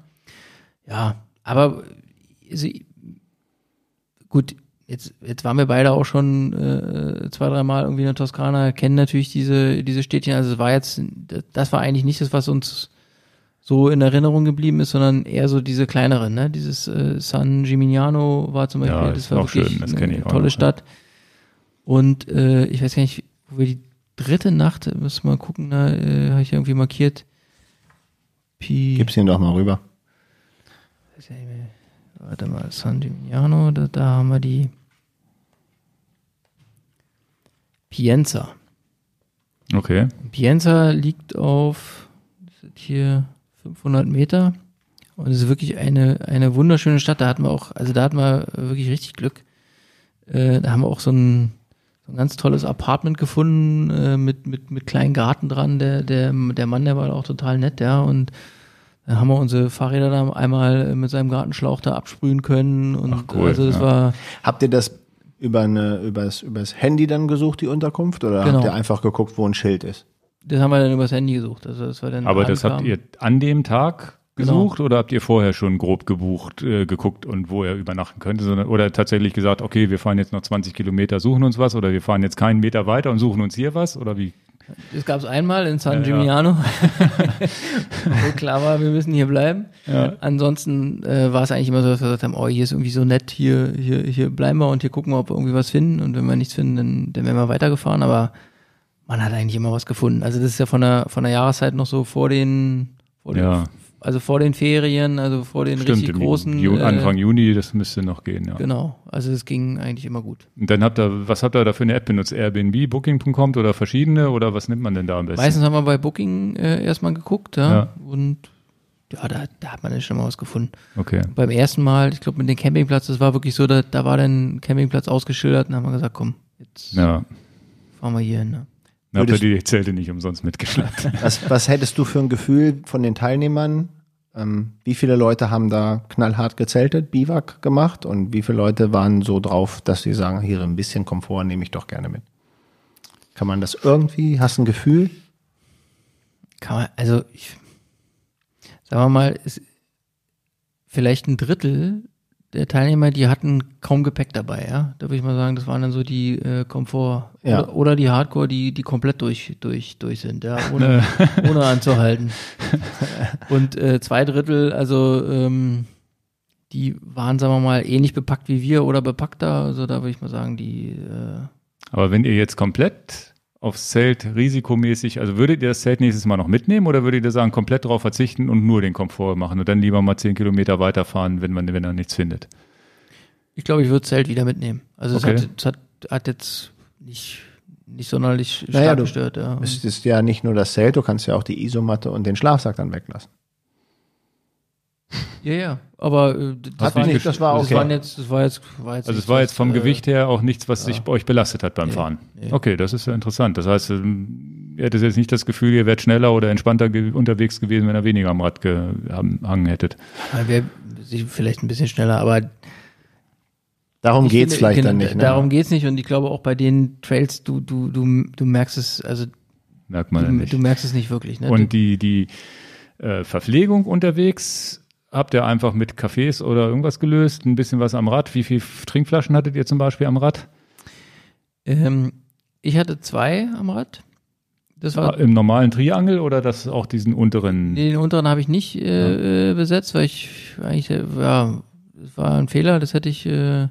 Ja, aber also, gut, jetzt, jetzt waren wir beide auch schon äh, zwei, dreimal irgendwie in der Toskana, kennen natürlich diese, diese Städtchen. Also es war jetzt, das war eigentlich nicht das, was uns so in Erinnerung geblieben ist, sondern eher so diese kleineren, ne? Dieses äh, San Gimignano war zum Beispiel, Ja, das war auch wirklich schön, das eine ich auch tolle ja. Stadt. Und äh, ich weiß gar nicht, wo wir die dritte Nacht, müssen wir mal gucken, da äh, habe ich irgendwie markiert. Pi, Gib's ihn doch mal rüber. warte mal, San Gimignano, da, da haben wir die Pienza. Okay. Pienza liegt auf das sind hier 500 Meter und es ist wirklich eine, eine wunderschöne Stadt. Da hatten wir auch, also da hatten wir wirklich richtig Glück. Äh, da haben wir auch so ein, so ein ganz tolles Apartment gefunden äh, mit, mit, mit kleinen Garten dran. Der, der, der Mann, der war auch total nett, ja. Und dann haben wir unsere Fahrräder da einmal mit seinem Gartenschlauch da absprühen können. Und Ach, cool, also das ja. war Habt ihr das über eine übers, übers Handy dann gesucht, die Unterkunft? Oder Genau. habt ihr einfach geguckt, wo ein Schild ist? das haben wir dann übers Handy gesucht. Also das war dann Aber das habt ihr an dem Tag Genau. gesucht oder habt ihr vorher schon grob gebucht, äh, geguckt und wo er übernachten könnte? Sondern, oder tatsächlich gesagt, okay, wir fahren jetzt noch 20 Kilometer, suchen uns was oder wir fahren jetzt keinen Meter weiter und suchen uns hier was? Oder wie? Das gab es einmal in San Ja, ja. Gimignano, wo klar war, wir müssen hier bleiben. Ja. Ansonsten äh, war es eigentlich immer so, dass wir gesagt haben, oh, hier ist irgendwie so nett, hier, hier, hier bleiben wir und hier gucken wir, ob wir irgendwie was finden. Und wenn wir nichts finden, dann, dann wären wir weitergefahren. Aber man hat eigentlich immer was gefunden. Also das ist ja von der, von der Jahreszeit noch so vor den, vor den Ja. Also vor den Ferien, also vor den richtig im großen. Ju äh, Anfang Juni, das müsste noch gehen, ja. Genau, also es ging eigentlich immer gut. Und dann habt ihr, was habt ihr da für eine App benutzt? Airbnb, Booking.com oder verschiedene oder was nimmt man denn da am besten? Meistens haben wir bei Booking äh, erstmal geguckt, ja, Ja. und ja, da, da hat man dann schon mal was gefunden. Okay. beim ersten Mal, ich glaube mit dem Campingplatz, das war wirklich so, da, da war dann ein Campingplatz ausgeschildert und dann haben wir gesagt, komm, jetzt Ja. fahren wir hier hin. Ne? Ihr Würdest- die Zelte nicht umsonst mitgeschleppt. Was, was hättest du für ein Gefühl von den Teilnehmern? Ähm, wie viele Leute haben da knallhart gezeltet, Biwak gemacht und wie viele Leute waren so drauf, dass sie sagen, hier ein bisschen Komfort nehme ich doch gerne mit? Kann man das irgendwie? Hast du ein Gefühl? Kann man, also ich, sagen wir mal, ist vielleicht ein Drittel der Teilnehmer, die hatten kaum Gepäck dabei, ja. Da würde ich mal sagen, das waren dann so die äh, Komfort Ja. oder, oder die Hardcore, die, die komplett durch, durch, durch sind, ja, ohne, ohne anzuhalten. Und äh, zwei Drittel, also ähm, die waren, sagen wir mal, ähnlich bepackt wie wir oder bepackter. Also da würde ich mal sagen, die äh, Aber wenn ihr jetzt komplett aufs Zelt risikomäßig, also würdet ihr das Zelt nächstes Mal noch mitnehmen oder würdet ihr sagen, komplett darauf verzichten und nur den Komfort machen und dann lieber mal zehn Kilometer weiterfahren, wenn man, wenn er nichts findet? Ich glaube, ich würde Zelt wieder mitnehmen. Also Okay. es, hat, es hat, hat jetzt nicht, nicht sonderlich stark Naja, du- gestört. Ja. Es ist ja nicht nur das Zelt, du kannst ja auch die Isomatte und den Schlafsack dann weglassen. Ja, ja. Aber äh, das, war nicht- das war das okay. waren jetzt, das war jetzt, war jetzt Also es war jetzt was, vom äh, Gewicht her auch nichts, was sich bei euch belastet hat beim Nee, Fahren. nee. Okay, das ist ja interessant. Das heißt, ähm, ihr hättet jetzt nicht das Gefühl, ihr wärt schneller oder entspannter ge unterwegs gewesen, wenn ihr weniger am Rad gehangen hättet. Ja, wär sich vielleicht ein bisschen schneller, aber Darum ich geht's finde, vielleicht dann nicht. Ne? Darum geht's nicht und ich glaube auch bei den Trails, du, du, du, du merkst es, also Merkt man ja du, nicht. du merkst es nicht wirklich. Ne? Und die, die äh, Verpflegung unterwegs habt ihr einfach mit Cafés oder irgendwas gelöst? Ein bisschen was am Rad? Wie viele Trinkflaschen hattet ihr zum Beispiel am Rad? ähm, ich hatte zwei am Rad. Das war Im normalen Triangel oder das auch diesen unteren? Nee, den unteren habe ich nicht äh, äh, besetzt, weil ich eigentlich, äh, ja, das war ein Fehler, das hätte ich, äh,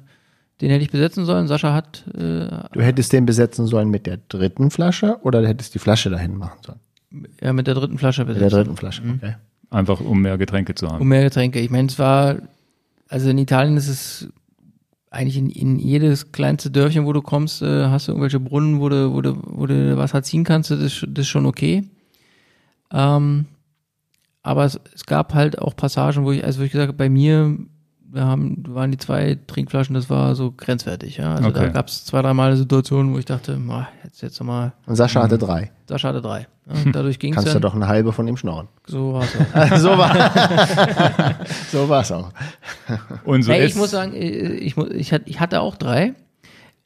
den hätte ich besetzen sollen. Sascha hat, äh, Du hättest den besetzen sollen mit der dritten Flasche oder du hättest die Flasche dahin machen sollen? ja, mit der dritten Flasche Mit besetzt. der dritten Flasche, okay. Einfach um mehr Getränke zu haben. Um mehr Getränke. Ich meine, es war, also in Italien ist es eigentlich in, in jedes kleinste Dörfchen, wo du kommst, äh, hast du irgendwelche Brunnen, wo du, wo du, wo du Wasser ziehen kannst, das ist, das ist schon okay. Ähm, aber es, es gab halt auch Passagen, wo ich, also wo ich gesagt habe, bei mir, wir haben, waren die zwei Trinkflaschen, das war so grenzwertig, ja. Also Okay. da gab es zwei, dreimal Situationen, wo ich dachte, boah, jetzt jetzt noch mal, Und Sascha hatte drei. Sascha hatte drei. Ja, dadurch ging es Kannst du doch eine halbe von ihm schnorren. So war's auch. so war so war's auch. Und so Hey, ich muss sagen, äh, ich, ich, hat- ich hatte auch drei,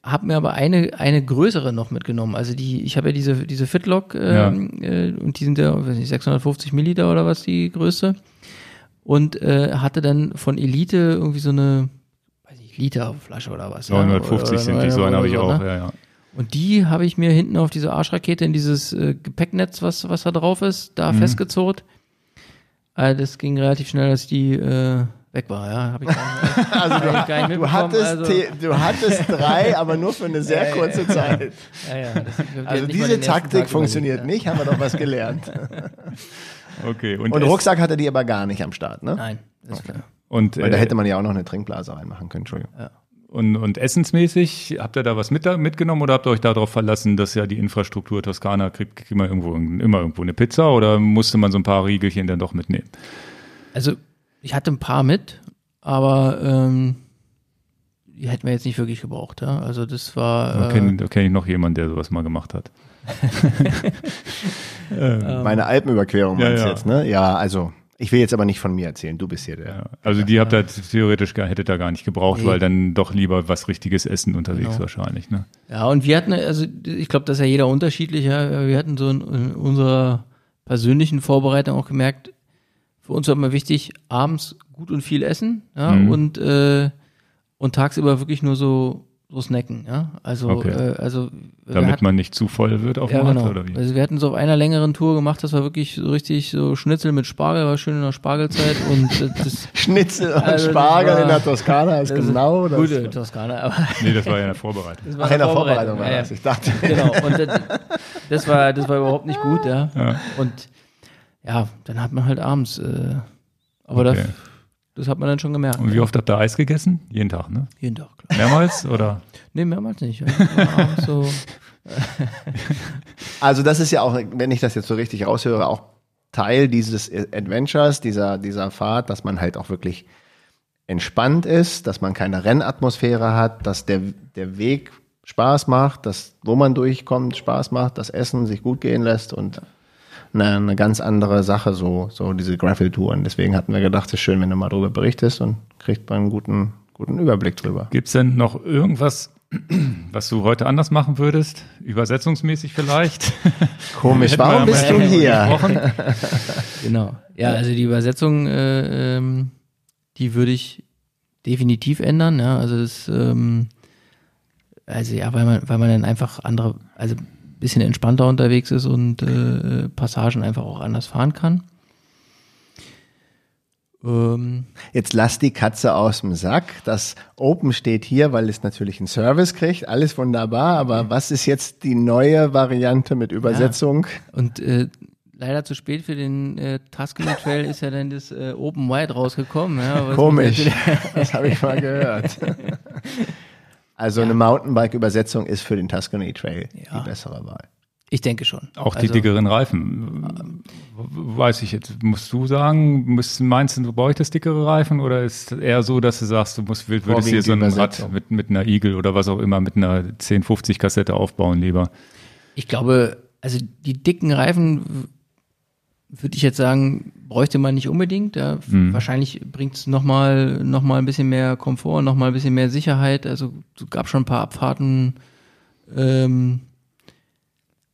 habe mir aber eine, eine größere noch mitgenommen. Also die, ich habe ja diese, diese Fitlock ähm, äh, und die sind ja, weiß nicht, 650 Milliliter oder was die größte. Und äh, hatte dann von Elite irgendwie so eine, weiß nicht, Literflasche oder was. ja, 950 oder- sind die, so eine habe ich auch, ne? ja, ja. Und die habe ich mir hinten auf diese Arschrakete in dieses äh, Gepäcknetz, was, was da drauf ist, da Mhm. festgezurrt. Äh, das ging relativ schnell, dass die äh, weg war, ja. Hab ich gar also, gar nicht Du hattest, also, du hattest drei, aber nur für eine sehr kurze Zeit. ja, ja, das, Also diese Taktik funktioniert nicht, haben wir doch was gelernt. Okay. Und, Und Rucksack hatte die aber gar nicht am Start, ne? Ja. Nein, klar. Und, Weil da äh, hätte man ja auch noch eine Trinkblase reinmachen können, Entschuldigung. und, und essensmäßig, habt ihr da was mit, mitgenommen oder habt ihr euch darauf verlassen, dass ja die Infrastruktur Toskana kriegt, kriegt man irgendwo, immer irgendwo eine Pizza oder musste man so ein paar Riegelchen dann doch mitnehmen? Also, ich hatte ein paar mit, aber ähm, hätten wir jetzt nicht wirklich gebraucht, ja. Also das war. Da Äh, kenne da kenn ich noch jemanden, der sowas mal gemacht hat. Meine Alpenüberquerung Ja, ja. jetzt, ne? Ja, also ich will jetzt aber nicht von mir erzählen, du bist hier der. Ja, also die habt ihr theoretisch gar, hättet ihr gar nicht gebraucht, Nee. weil dann doch lieber was richtiges Essen unterwegs Genau. wahrscheinlich. Ne? Ja, und wir hatten, also ich glaube, das ist ja jeder unterschiedlich. Ja. Wir hatten so in, in unserer persönlichen Vorbereitung auch gemerkt, für uns war immer wichtig, abends gut und viel essen ja, Mhm. und, äh, und tagsüber wirklich nur so, so snacken. Ja? Also, Okay. äh, also Damit hatten- man nicht zu voll wird auf ja, dem genau. oder wie? Also wir hatten so auf einer längeren Tour gemacht, das war wirklich so richtig so Schnitzel mit Spargel, war schön in der Spargelzeit und äh, das Schnitzel und Also das Spargel war- in der Toskana ist genau das. gute Toskana, aber Nee, das war ja eine Vorbereitung. das war Ach, in der eine Vorbereitung war ja, ja. das. Ich dachte, genau. Und das, das war, das war überhaupt nicht gut, ja. Ja. Und ja, dann hat man halt abends, äh, aber Okay. das, das hat man dann schon gemerkt. Und wie oft habt ihr Eis gegessen? Jeden Tag, ne? Jeden Tag, klar. Mehrmals oder? Nee, mehrmals nicht. So, Also das ist ja auch, wenn ich das jetzt so richtig raushöre, auch Teil dieses Adventures, dieser, dieser Fahrt, dass man halt auch wirklich entspannt ist, dass man keine Rennatmosphäre hat, dass der, der Weg Spaß macht, dass wo man durchkommt Spaß macht, das Essen sich gut gehen lässt und eine, eine ganz andere Sache, so, so diese Gravel-Touren. Deswegen hatten wir gedacht, es ist schön, wenn du mal drüber berichtest und kriegt man einen guten, guten Überblick drüber. Gibt's denn noch irgendwas, was du heute anders machen würdest? Übersetzungsmäßig vielleicht? Komisch, warum bist du hier? genau. Ja, also die Übersetzung, äh, ähm, die würde ich definitiv ändern, ja. Also das, ähm, also ja, weil man, weil man dann einfach andere, also bisschen entspannter unterwegs ist und äh, Passagen einfach auch anders fahren kann. Ähm, Jetzt lass die Katze aus dem Sack. Das Open steht hier, weil es natürlich einen Service kriegt. Alles wunderbar. Aber was ist jetzt die neue Variante mit Übersetzung? Und äh, leider zu spät für den äh, Tuscany Trail ist ja dann das äh, Open Wide rausgekommen. Ja, Komisch. Das habe ich mal gehört. Also eine Mountainbike-Übersetzung ist für den Tuscany Trail Ja. die bessere Wahl. Ich denke schon. Auch die Also, dickeren Reifen. Weiß ich jetzt, musst du sagen, meinst du, du bräuchtest dickere Reifen oder ist es eher so, dass du sagst, du musst, würdest Vorwiegend dir so ein die Rad mit, mit einer Eagle oder was auch immer, mit einer 1050 Kassette aufbauen lieber? Ich glaube, also die dicken Reifen würde ich jetzt sagen, bräuchte man nicht unbedingt. Ja. Mhm. Wahrscheinlich bringt es nochmal noch mal ein bisschen mehr Komfort, nochmal ein bisschen mehr Sicherheit. Also es gab schon ein paar Abfahrten, ähm,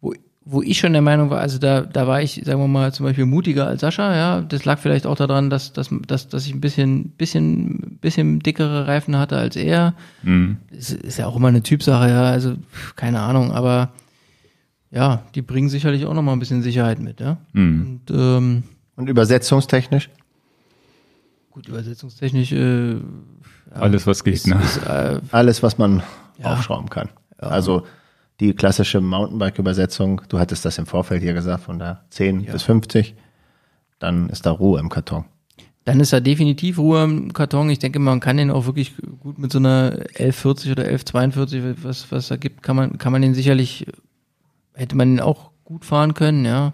wo, wo ich schon der Meinung war, also da, da war ich, sagen wir mal, zum Beispiel mutiger als Sascha, ja. Das lag vielleicht auch daran, dass, dass, dass, dass ich ein bisschen, bisschen, bisschen dickere Reifen hatte als er. Mhm. Ist, ist ja auch immer eine Typsache, ja. Also, keine Ahnung, aber ja, die bringen sicherlich auch nochmal ein bisschen Sicherheit mit, ja. Mhm. Und ähm, Und übersetzungstechnisch? gut, übersetzungstechnisch äh, ja, Alles, was geht, ist, ne? ist, äh, Alles, was man Ja. aufschrauben kann. Also die klassische Mountainbike-Übersetzung, du hattest das im Vorfeld hier gesagt, von der 10 bis 50, dann ist da Ruhe im Karton. Dann ist da definitiv Ruhe im Karton. Ich denke, man kann den auch wirklich gut mit so einer 1140 oder 1142, was, was da gibt, kann man, kann man den sicherlich, hätte man den auch gut fahren können, ja.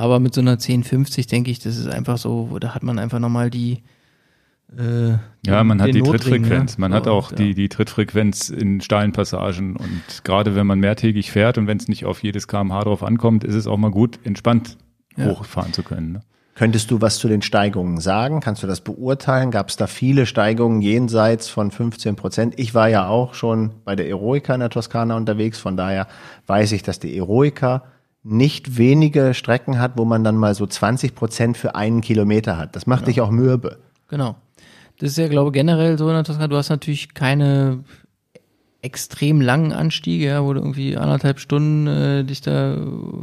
Aber mit so einer 1050 denke ich, das ist einfach so, da hat man einfach nochmal die, äh, ja, man hat die Notring, Trittfrequenz. Man so, hat auch ja. die, die Trittfrequenz in steilen Passagen. Und gerade wenn man mehrtägig fährt und wenn es nicht auf jedes kmh drauf ankommt, ist es auch mal gut, entspannt ja. hochfahren zu können. Ne? Könntest du was zu den Steigungen sagen? Kannst du das beurteilen? Gab es da viele Steigungen jenseits von 15 Prozent? Ich war ja auch schon bei der Eroica in der Toskana unterwegs, von daher weiß ich, dass die Eroica nicht wenige Strecken hat, wo man dann mal so 20 Prozent für einen Kilometer hat. Das macht ja. dich auch mürbe. Genau. Das ist ja, glaube ich, generell so in der Toskana. Du hast natürlich keine extrem langen Anstiege, ja, wo du irgendwie anderthalb Stunden äh, dich da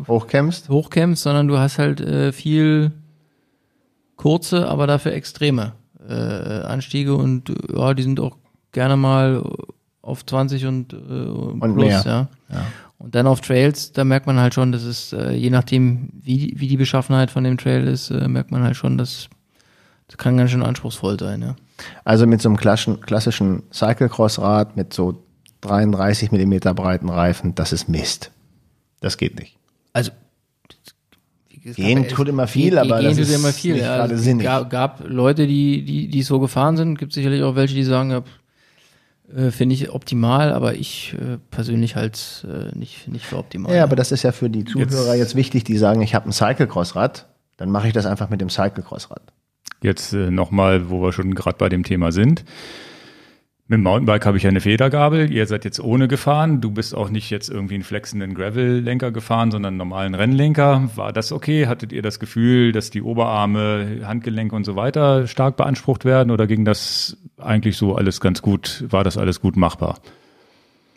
hochkämpfst, hochkämpfst, sondern du hast halt äh, viel kurze, aber dafür extreme äh, Anstiege und ja, die sind auch gerne mal auf 20 und, äh, und, und plus, mehr. Ja. ja. Und dann auf Trails, da merkt man halt schon, dass es, äh, je nachdem, wie, wie die Beschaffenheit von dem Trail ist, äh, merkt man halt schon, dass das kann ganz schön anspruchsvoll sein, ja. Also mit so einem klassischen, klassischen Cyclecross-Rad mit so 33 Millimeter breiten Reifen, das ist Mist. Das geht nicht. Also Gehen tut immer viel, gehen, aber gehen das ist immer viel. Nicht ja, gerade sinnig. Gab, gab Leute, die, die, die so gefahren sind. Gibt sicherlich auch welche, die sagen, ja, äh, finde ich optimal, aber ich äh, persönlich halt äh, nicht, nicht für optimal. Ja, aber das ist ja für die Zuhörer jetzt, jetzt wichtig, die sagen, ich habe ein Cyclecross-Rad, dann mache ich das einfach mit dem Cyclecross-Rad. Jetzt äh, nochmal, wo wir schon gerade bei dem Thema sind. Mit dem Mountainbike habe ich eine Federgabel. Ihr seid jetzt ohne gefahren. Du bist auch nicht jetzt irgendwie einen flexenden Gravel-Lenker gefahren, sondern einen normalen Rennlenker. War das okay? Hattet ihr das Gefühl, dass die Oberarme, Handgelenke und so weiter stark beansprucht werden? Oder ging das eigentlich so alles ganz gut? War das alles gut machbar?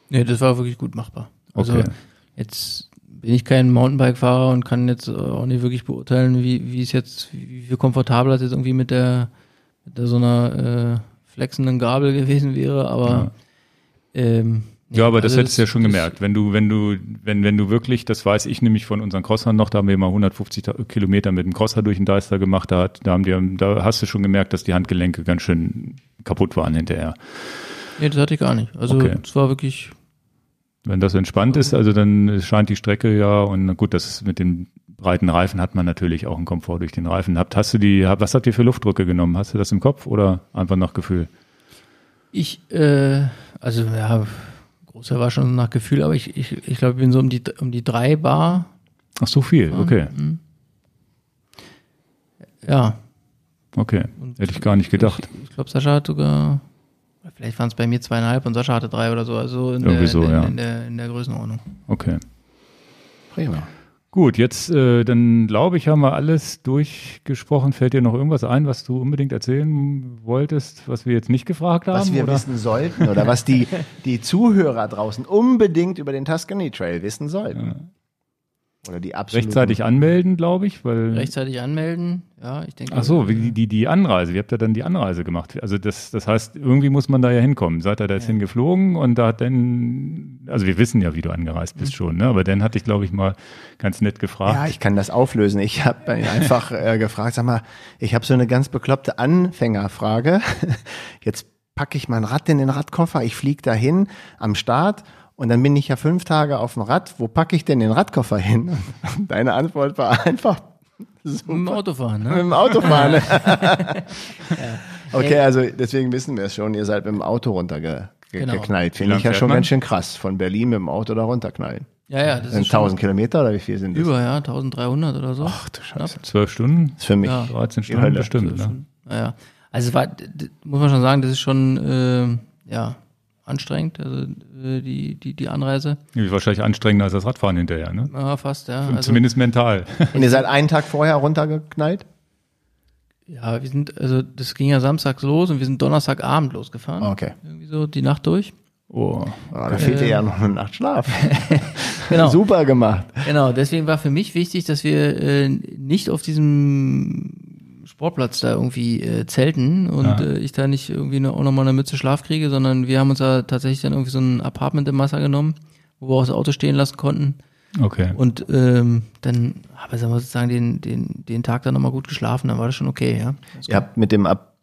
Nee, das war wirklich gut machbar. Also okay. jetzt bin ich kein Mountainbike-Fahrer und kann jetzt auch nicht wirklich beurteilen, wie, wie es jetzt, wie viel komfortabler es jetzt irgendwie mit der, mit der so einer äh, flexenden Gabel gewesen wäre, aber ja. ähm, ja, aber das also hättest du ja schon gemerkt. Wenn du, wenn du, wenn, wenn du wirklich, das weiß ich nämlich von unseren Crossern noch, da haben wir mal 150 Kilometer mit dem Crosser durch den Deister gemacht, da, hat, da haben die, da hast du schon gemerkt, dass die Handgelenke ganz schön kaputt waren hinterher. Nee, das hatte ich gar nicht. Also, es okay. war wirklich. Wenn das entspannt ist, also dann scheint die Strecke ja, und gut, das mit den breiten Reifen hat man natürlich auch einen Komfort durch den Reifen. Habt, hast du die, was habt ihr für Luftdrücke genommen? Hast du das im Kopf oder einfach nach Gefühl? Ich, äh, also ja, großer war schon nach Gefühl, aber ich, ich, ich glaube, ich bin so um die, um die drei Bar. Ach, so viel, okay. Mhm. Ja. Okay, und hätte ich gar nicht gedacht. Ich, ich glaube, Sascha hat sogar, vielleicht waren es bei mir zweieinhalb und Sascha hatte drei oder so, also in, der, so, in, ja. in, der, in der Größenordnung. Okay. Prima. Gut, jetzt äh, dann glaube ich, haben wir alles durchgesprochen. Fällt dir noch irgendwas ein, was du unbedingt erzählen wolltest, was wir jetzt nicht gefragt haben? Was wir oder? wissen sollten oder was die, die Zuhörer draußen unbedingt über den Tuscany Trail wissen sollten. Oder die absoluten. Rechtzeitig anmelden, glaube ich, weil. Rechtzeitig anmelden, ja, ich denke. Ach so, wie die, die Anreise. Wie habt ihr dann die Anreise gemacht? Also das, das heißt, irgendwie muss man da ja hinkommen. Seid ihr da jetzt ja. hingeflogen und da hat dann, also wir wissen ja, wie du angereist bist mhm. schon, ne? Aber dann hatte ich, glaube ich, mal ganz nett gefragt. Ja, ich kann das auflösen. Ich habe einfach äh, gefragt, sag mal, ich habe so eine ganz bekloppte Anfängerfrage. Jetzt packe ich mein Rad in den Radkoffer, ich fliege dahin am Start und dann bin ich ja fünf Tage auf dem Rad. Wo packe ich denn den Radkoffer hin? Deine Antwort war einfach super. Mit dem Autofahren, ne? Mit dem Autofahren. Ne? Okay, also deswegen wissen wir es schon. Ihr seid mit dem Auto runtergeknallt. Genau. Finde ich ja schon man? ganz schön krass. Von Berlin mit dem Auto da runterknallen. Ja, ja, das sind 1000 Kilometer oder wie viel sind das? Über, ja, 1300 oder so. Ach du Scheiße. Zwölf Stunden? Das ist für mich ja. 13 Stunden bestimmt, ne? Ja, also es war, muss man schon sagen, das ist schon, äh, ja, anstrengend, also äh, die, die, die Anreise. Ja, wahrscheinlich anstrengender als das Radfahren hinterher, ne? Ja, fast, ja. Also, Zumindest mental. Und ihr seid einen Tag vorher runtergeknallt? Ja, wir sind, also das ging ja samstags los und wir sind Donnerstagabend losgefahren. Okay. Irgendwie so die Nacht durch. Oh, da fehlt dir ja noch eine Nacht Schlaf. genau. Super gemacht. Genau, deswegen war für mich wichtig, dass wir äh, nicht auf diesem Sportplatz da irgendwie äh, zelten und ja. äh, ich da nicht irgendwie eine, auch nochmal eine Mütze Schlaf kriege, sondern wir haben uns da tatsächlich dann irgendwie so ein Apartment im Wasser genommen, wo wir auch das Auto stehen lassen konnten. Okay. Und ähm, dann habe ich sozusagen den, den, den Tag dann nochmal gut geschlafen, dann war das schon okay, ja. Ihr habt mit dem, Ab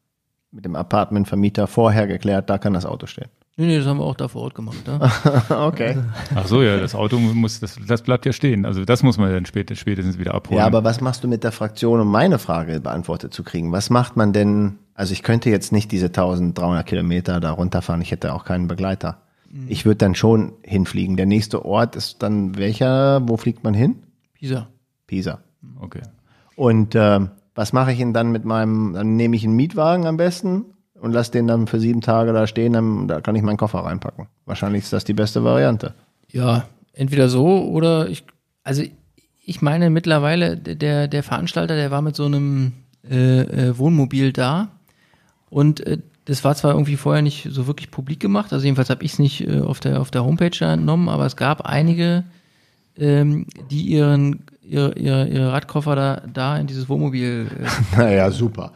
mit dem Apartmentvermieter vorher geklärt, da kann das Auto stehen. Nee, nee, das haben wir auch da vor Ort gemacht. Ja. okay. Ach so, ja, das Auto muss, das, das bleibt ja stehen. Also das muss man dann spät, spätestens wieder abholen. Ja, aber was machst du mit der Fraktion, um meine Frage beantwortet zu kriegen? Was macht man denn? Also ich könnte jetzt nicht diese 1300 Kilometer da runterfahren. Ich hätte auch keinen Begleiter. Ich würde dann schon hinfliegen. Der nächste Ort ist dann welcher? Wo fliegt man hin? Pisa. Pisa. Okay. Und äh, was mache ich denn dann mit meinem? Dann nehme ich einen Mietwagen am besten und lasse den dann für sieben Tage da stehen. Dann, da kann ich meinen Koffer reinpacken. Wahrscheinlich ist das die beste Variante. Ja, entweder so oder ich, also ich meine mittlerweile, der, der Veranstalter, der war mit so einem äh, äh, Wohnmobil da und äh, das war zwar irgendwie vorher nicht so wirklich publik gemacht, also jedenfalls habe ich es nicht äh, auf, der, auf der Homepage entnommen, aber es gab einige, ähm, die ihren, ihre, ihre, ihre Radkoffer da, da in dieses Wohnmobil äh, Naja, super.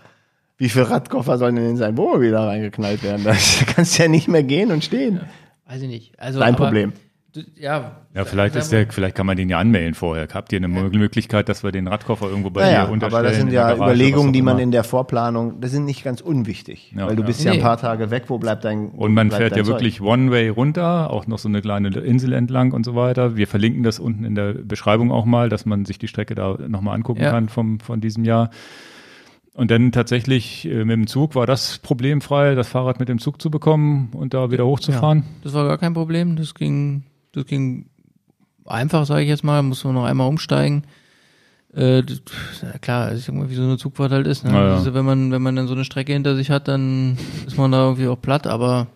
Wie viele Radkoffer sollen denn in sein Wohnmobil da reingeknallt werden? Da kannst du ja nicht mehr gehen und stehen. weiß ich nicht. Also, Dein aber, Problem. d- Ja, Ja, vielleicht ist der, vielleicht kann man den ja anmelden vorher. Habt ihr eine Möglichkeit, dass wir den Radkoffer irgendwo bei Naja, dir unterstellen? aber das sind in ja Garage, Überlegungen, die man in der Vorplanung, das sind nicht ganz unwichtig. Ja, weil du ja. bist ja ein paar Tage weg, wo bleibt dein Und man fährt ja Zeug? wirklich One-Way runter, auch noch so eine kleine Insel entlang und so weiter. Wir verlinken das unten in der Beschreibung auch mal, dass man sich die Strecke da nochmal angucken Ja. kann vom, von diesem Jahr. Und dann tatsächlich äh, mit dem Zug war das problemfrei, das Fahrrad mit dem Zug zu bekommen und da wieder hochzufahren. Das war gar kein Problem. Das ging, das ging einfach, sage ich jetzt mal. Muss man noch einmal umsteigen. Äh, das, ja, klar, mal, wie so eine Zugfahrt halt ist. Ne? Ja, ja. Also wenn man, wenn man dann so eine Strecke hinter sich hat, dann ist man da irgendwie auch platt. Aber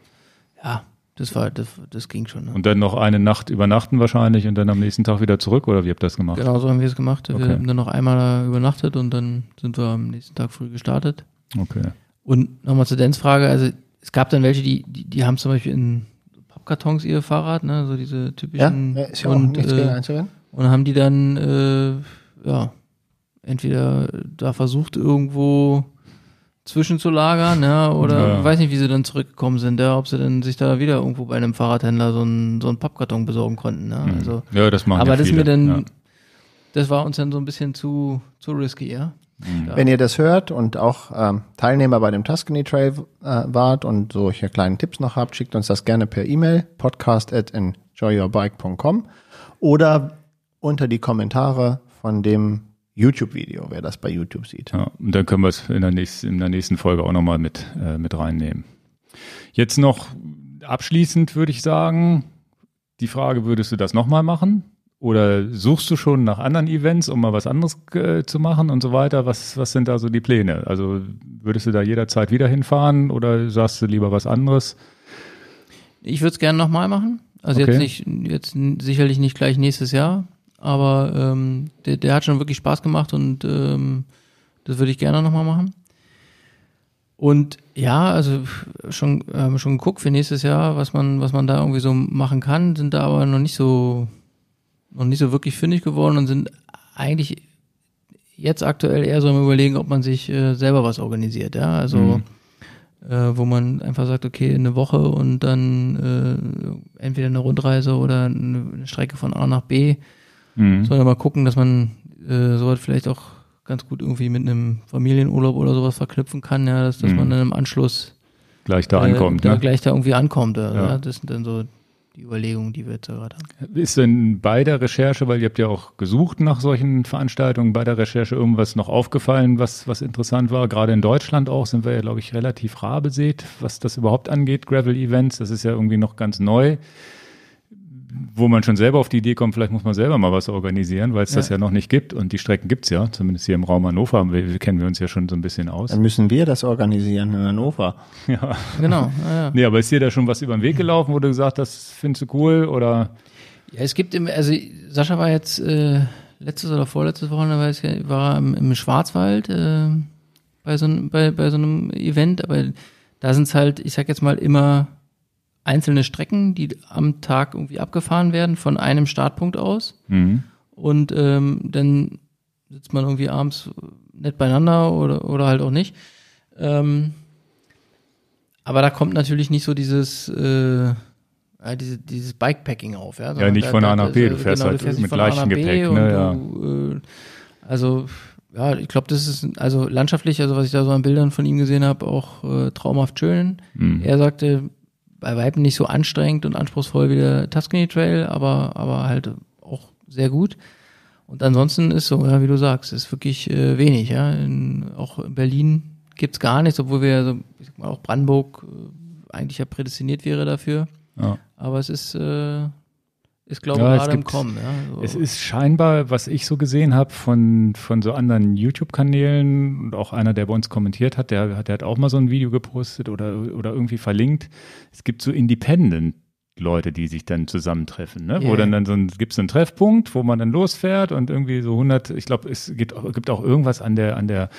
ja, das war, das, das ging schon. Ne? Und dann noch eine Nacht übernachten wahrscheinlich und dann am nächsten Tag wieder zurück oder wie habt ihr das gemacht? Genau so haben wir es gemacht. Wir Okay. haben dann noch einmal übernachtet und dann sind wir am nächsten Tag früh gestartet. Okay. Und nochmal zur Dance-Frage, also es gab dann welche, die, die, die haben zum Beispiel in Pappkartons ihr Fahrrad, ne, so diese typischen ja, ist ja und, äh, und haben die dann äh, ja entweder da versucht irgendwo zwischenzulagern, ja, oder Ja. weiß nicht, wie sie dann zurückgekommen sind, ja, ob sie dann sich da wieder irgendwo bei einem Fahrradhändler so einen so einen Pappkarton besorgen konnten, ne? Also, Ja, das machen aber ja das ist viele. mir dann, ja. das war uns dann so ein bisschen zu zu risky, ja. Ja. Wenn ihr das hört und auch ähm, Teilnehmer bei dem Tuscany Trail äh, wart und solche kleinen Tipps noch habt, schickt uns das gerne per E-Mail, podcast at enjoyyourbike.com oder unter die Kommentare von dem YouTube-Video, wer das bei YouTube sieht. Ja, und dann können wir es in der nächsten, in der nächsten Folge auch nochmal mit, äh, mit reinnehmen. Jetzt noch abschließend würde ich sagen, die Frage, würdest du das nochmal machen? Oder suchst du schon nach anderen Events, um mal was anderes äh, zu machen und so weiter? Was, was sind da so die Pläne? Also würdest du da jederzeit wieder hinfahren oder sagst du lieber was anderes? Ich würde es gerne nochmal machen. Also Okay. jetzt nicht, jetzt sicherlich nicht gleich nächstes Jahr, aber ähm, der, der hat schon wirklich Spaß gemacht und ähm, das würde ich gerne nochmal machen. Und ja, also schon, ähm, schon geguckt für nächstes Jahr, was man, was man da irgendwie so machen kann, sind da aber noch nicht so, noch nicht so wirklich fündig geworden und sind eigentlich jetzt aktuell eher so am überlegen, ob man sich äh, selber was organisiert, ja. Also Mhm. äh, wo man einfach sagt, okay, eine Woche und dann äh, entweder eine Rundreise oder eine, eine Strecke von A nach B, Mhm. sondern mal gucken, dass man äh, sowas vielleicht auch ganz gut irgendwie mit einem Familienurlaub oder sowas verknüpfen kann, ja, dass, dass Mhm. man dann im Anschluss Gleich da äh, ankommt. ne? gleich da irgendwie ankommt. Ja. Ja. Ja. Das sind dann so die Überlegungen, die wir jetzt gerade haben. Ist denn bei der Recherche, weil ihr habt ja auch gesucht nach solchen Veranstaltungen, bei der Recherche irgendwas noch aufgefallen, was, was interessant war? Gerade in Deutschland auch sind wir ja, glaube ich, relativ rar besät, was das überhaupt angeht, Gravel-Events. Das ist ja irgendwie noch ganz neu. Wo man schon selber auf die Idee kommt, vielleicht muss man selber mal was organisieren, weil es das ja noch nicht gibt. Und die Strecken gibt's ja, zumindest hier im Raum Hannover haben wir, kennen wir uns ja schon so ein bisschen aus. Dann müssen wir das organisieren in Hannover. Ja. Genau, ja, ja. Nee, aber ist dir da schon was über den Weg gelaufen, wo du gesagt hast, findest du cool oder? Ja, es gibt im, also Sascha war jetzt äh, letztes oder vorletztes Wochenende weiß ich, war er im, im Schwarzwald äh, bei, so, einem- bei, bei so einem Event, aber da sind es halt, ich sag jetzt mal, immer einzelne Strecken, die am Tag irgendwie abgefahren werden von einem Startpunkt aus. Mhm. Und ähm, dann sitzt man irgendwie abends nett beieinander oder, oder halt auch nicht. Ähm, aber da kommt natürlich nicht so dieses, äh, ja, diese, dieses Bikepacking auf. Ja, ja nicht da, von A nach B, du fährst genau, halt du fährst mit leichtem Gepäck. Ne, ja. Du, äh, also ja, ich glaube, das ist also landschaftlich, also was ich da so an Bildern von ihm gesehen habe, auch äh, traumhaft schön. Mhm. Er sagte, bei Weitem nicht so anstrengend und anspruchsvoll wie der Tuscany Trail, aber, aber halt auch sehr gut. Und ansonsten ist so, ja, wie du sagst, ist wirklich äh, wenig. Ja. In, auch in Berlin gibt's gar nichts, obwohl wir, also, ich sag mal, auch Brandenburg äh, eigentlich ja prädestiniert wäre dafür. Ja. Aber es ist, äh, ist, glaube ich, ja, gerade im Kommen. Ja, so. Es ist scheinbar, was ich so gesehen habe von, von so anderen YouTube-Kanälen und auch einer, der bei uns kommentiert hat, der, der hat auch mal so ein Video gepostet oder, oder irgendwie verlinkt. Es gibt so Independent Leute, die sich dann zusammentreffen, ne? Yeah. wo dann dann so ein, gibt es einen Treffpunkt, wo man dann losfährt und irgendwie so 100, ich glaube, es gibt, gibt auch irgendwas an der, an der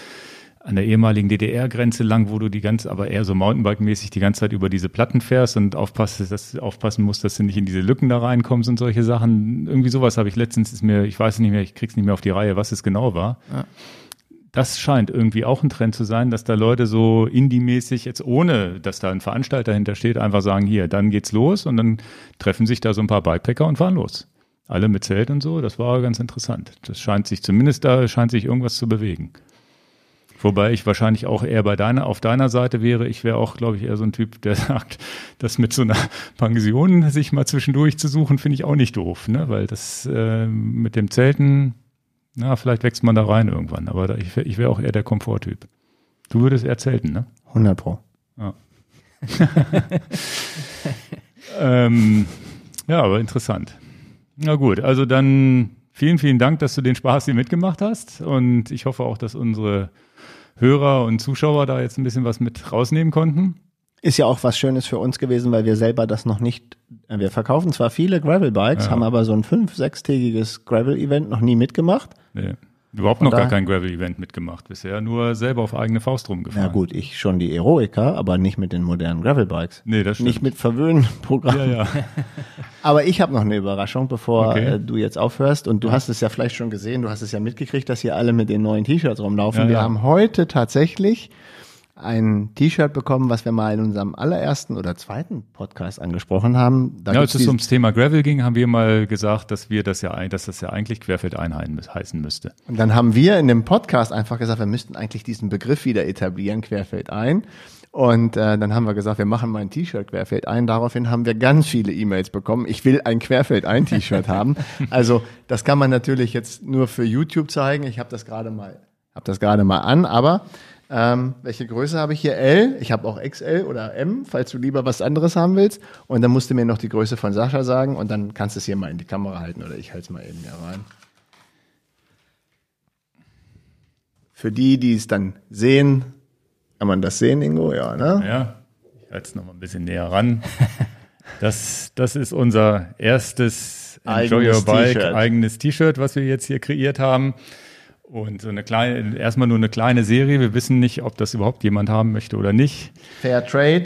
an der ehemaligen DDR-Grenze lang, wo du die ganze, aber eher so Mountainbike-mäßig die ganze Zeit über diese Platten fährst und aufpasst, dass, aufpassen musst, dass du nicht in diese Lücken da reinkommst und solche Sachen. Irgendwie sowas habe ich letztens, ist mir, ich weiß nicht mehr, ich krieg's nicht mehr auf die Reihe, was es genau war. Ja. Das scheint irgendwie auch ein Trend zu sein, dass da Leute so indie-mäßig jetzt ohne, dass da ein Veranstalter hintersteht, einfach sagen, hier, dann geht's los und dann treffen sich da so ein paar Bikepacker und fahren los. Alle mit Zelt und so, das war ganz interessant. Das scheint sich zumindest da, scheint sich irgendwas zu bewegen. Wobei ich wahrscheinlich auch eher bei deiner, auf deiner Seite wäre. Ich wäre auch, glaube ich, eher so ein Typ, der sagt, das mit so einer Pension sich mal zwischendurch zu suchen, finde ich auch nicht doof, ne? Weil das äh, mit dem Zelten, na, vielleicht wächst man da rein irgendwann. Aber da, ich, ich wäre auch eher der Komforttyp. Du würdest eher zelten, ne? 100 Pro. Ja. ähm, ja, aber interessant. Na gut, also dann vielen, vielen Dank, dass du den Spaß hier mitgemacht hast. Und ich hoffe auch, dass unsere Hörer und Zuschauer da jetzt ein bisschen was mit rausnehmen konnten. Ist ja auch was Schönes für uns gewesen, weil wir selber das noch nicht, äh, wir verkaufen zwar viele Gravel-Bikes, ja. haben aber so ein fünf-, sechstägiges Gravel-Event noch nie mitgemacht. Nee. Überhaupt noch gar kein Gravel-Event mitgemacht bisher, nur selber auf eigene Faust rumgefahren. Ja gut, ich schon die Eroica, aber nicht mit den modernen Gravel-Bikes. Nee, das stimmt. Nicht mit Verwöhnprogramm. Ja, ja. aber ich habe noch eine Überraschung, bevor okay. äh, du jetzt aufhörst. Und du hast es ja vielleicht schon gesehen, du hast es ja mitgekriegt, dass hier alle mit den neuen T-Shirts rumlaufen. Ja, Wir haben heute tatsächlich ein T-Shirt bekommen, was wir mal in unserem allerersten oder zweiten Podcast angesprochen haben. Da ja, als es ums Thema Gravel ging, haben wir mal gesagt, dass wir das ja, dass das ja eigentlich Querfeld heißen müsste. Und dann haben wir in dem Podcast einfach gesagt, wir müssten eigentlich diesen Begriff wieder etablieren, Querfeld ein. Und äh, dann haben wir gesagt, wir machen mal ein T-Shirt Querfeld ein. Daraufhin haben wir ganz viele E-Mails bekommen. Ich will ein Querfeld ein T-Shirt haben. Also das kann man natürlich jetzt nur für YouTube zeigen. Ich habe das gerade mal, habe das gerade mal an, aber ähm, welche Größe habe ich hier? L. Ich habe auch XL oder M, falls du lieber was anderes haben willst. Und dann musst du mir noch die Größe von Sascha sagen und dann kannst du es hier mal in die Kamera halten oder ich halte es mal eben hier rein. Für die, die es dann sehen, kann man das sehen, Ingo? Ja, ne? Ja, ich halte es noch mal ein bisschen näher ran. Das, das ist unser erstes Enjoy Your Bike eigenes T-Shirt, was wir jetzt hier kreiert haben. Und so eine kleine, erstmal nur eine kleine Serie. Wir wissen nicht, ob das überhaupt jemand haben möchte oder nicht. Fair Trade,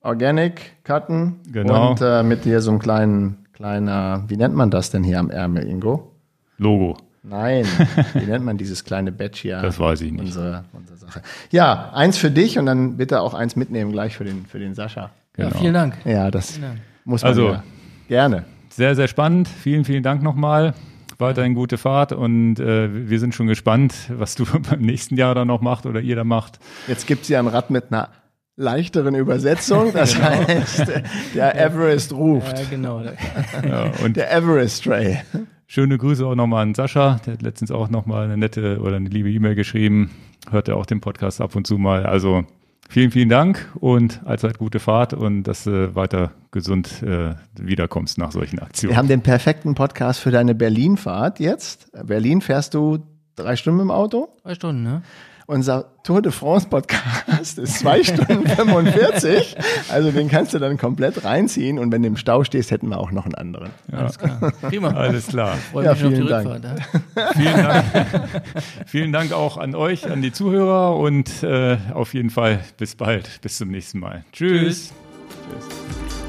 Organic, Cotton. Genau. Und äh, mit hier so einem kleinen, kleiner, wie nennt man das denn hier am Ärmel, Ingo? Logo. Nein, wie nennt man dieses kleine Badge hier? Das weiß ich nicht. Unsere, unsere Sache. Ja, eins für dich und dann bitte auch eins mitnehmen gleich für den, für den Sascha. Genau. Ja, vielen Dank. Ja, das muss man also, ja. gerne. Sehr, sehr spannend. Vielen, vielen Dank nochmal weiterhin gute Fahrt und äh, wir sind schon gespannt, was du beim nächsten Jahr da noch macht oder ihr da macht. Jetzt gibt's ja ein Rad mit einer leichteren Übersetzung, das genau. heißt der Everest ruft. Ja, genau. ja, und der Everest Tray. Schöne Grüße auch nochmal an Sascha, der hat letztens auch nochmal eine nette oder eine liebe E-Mail geschrieben, hört er auch den Podcast ab und zu mal. Also Vielen, vielen Dank und allzeit gute Fahrt und dass du weiter gesund äh, wiederkommst nach solchen Aktionen. Wir haben den perfekten Podcast für deine Berlin-Fahrt jetzt. Berlin fährst du drei Stunden im Auto? Drei Stunden, ne? Unser Tour de France Podcast ist zwei Stunden 45. Also den kannst du dann komplett reinziehen und wenn du im Stau stehst, hätten wir auch noch einen anderen. Ja. Alles klar. Prima. Alles klar. Freue ja, vielen Dank. Rückfahrt, ja? vielen Dank. vielen Dank auch an euch, an die Zuhörer und äh, auf jeden Fall bis bald. Bis zum nächsten Mal. Tschüss. Tschüss. Tschüss.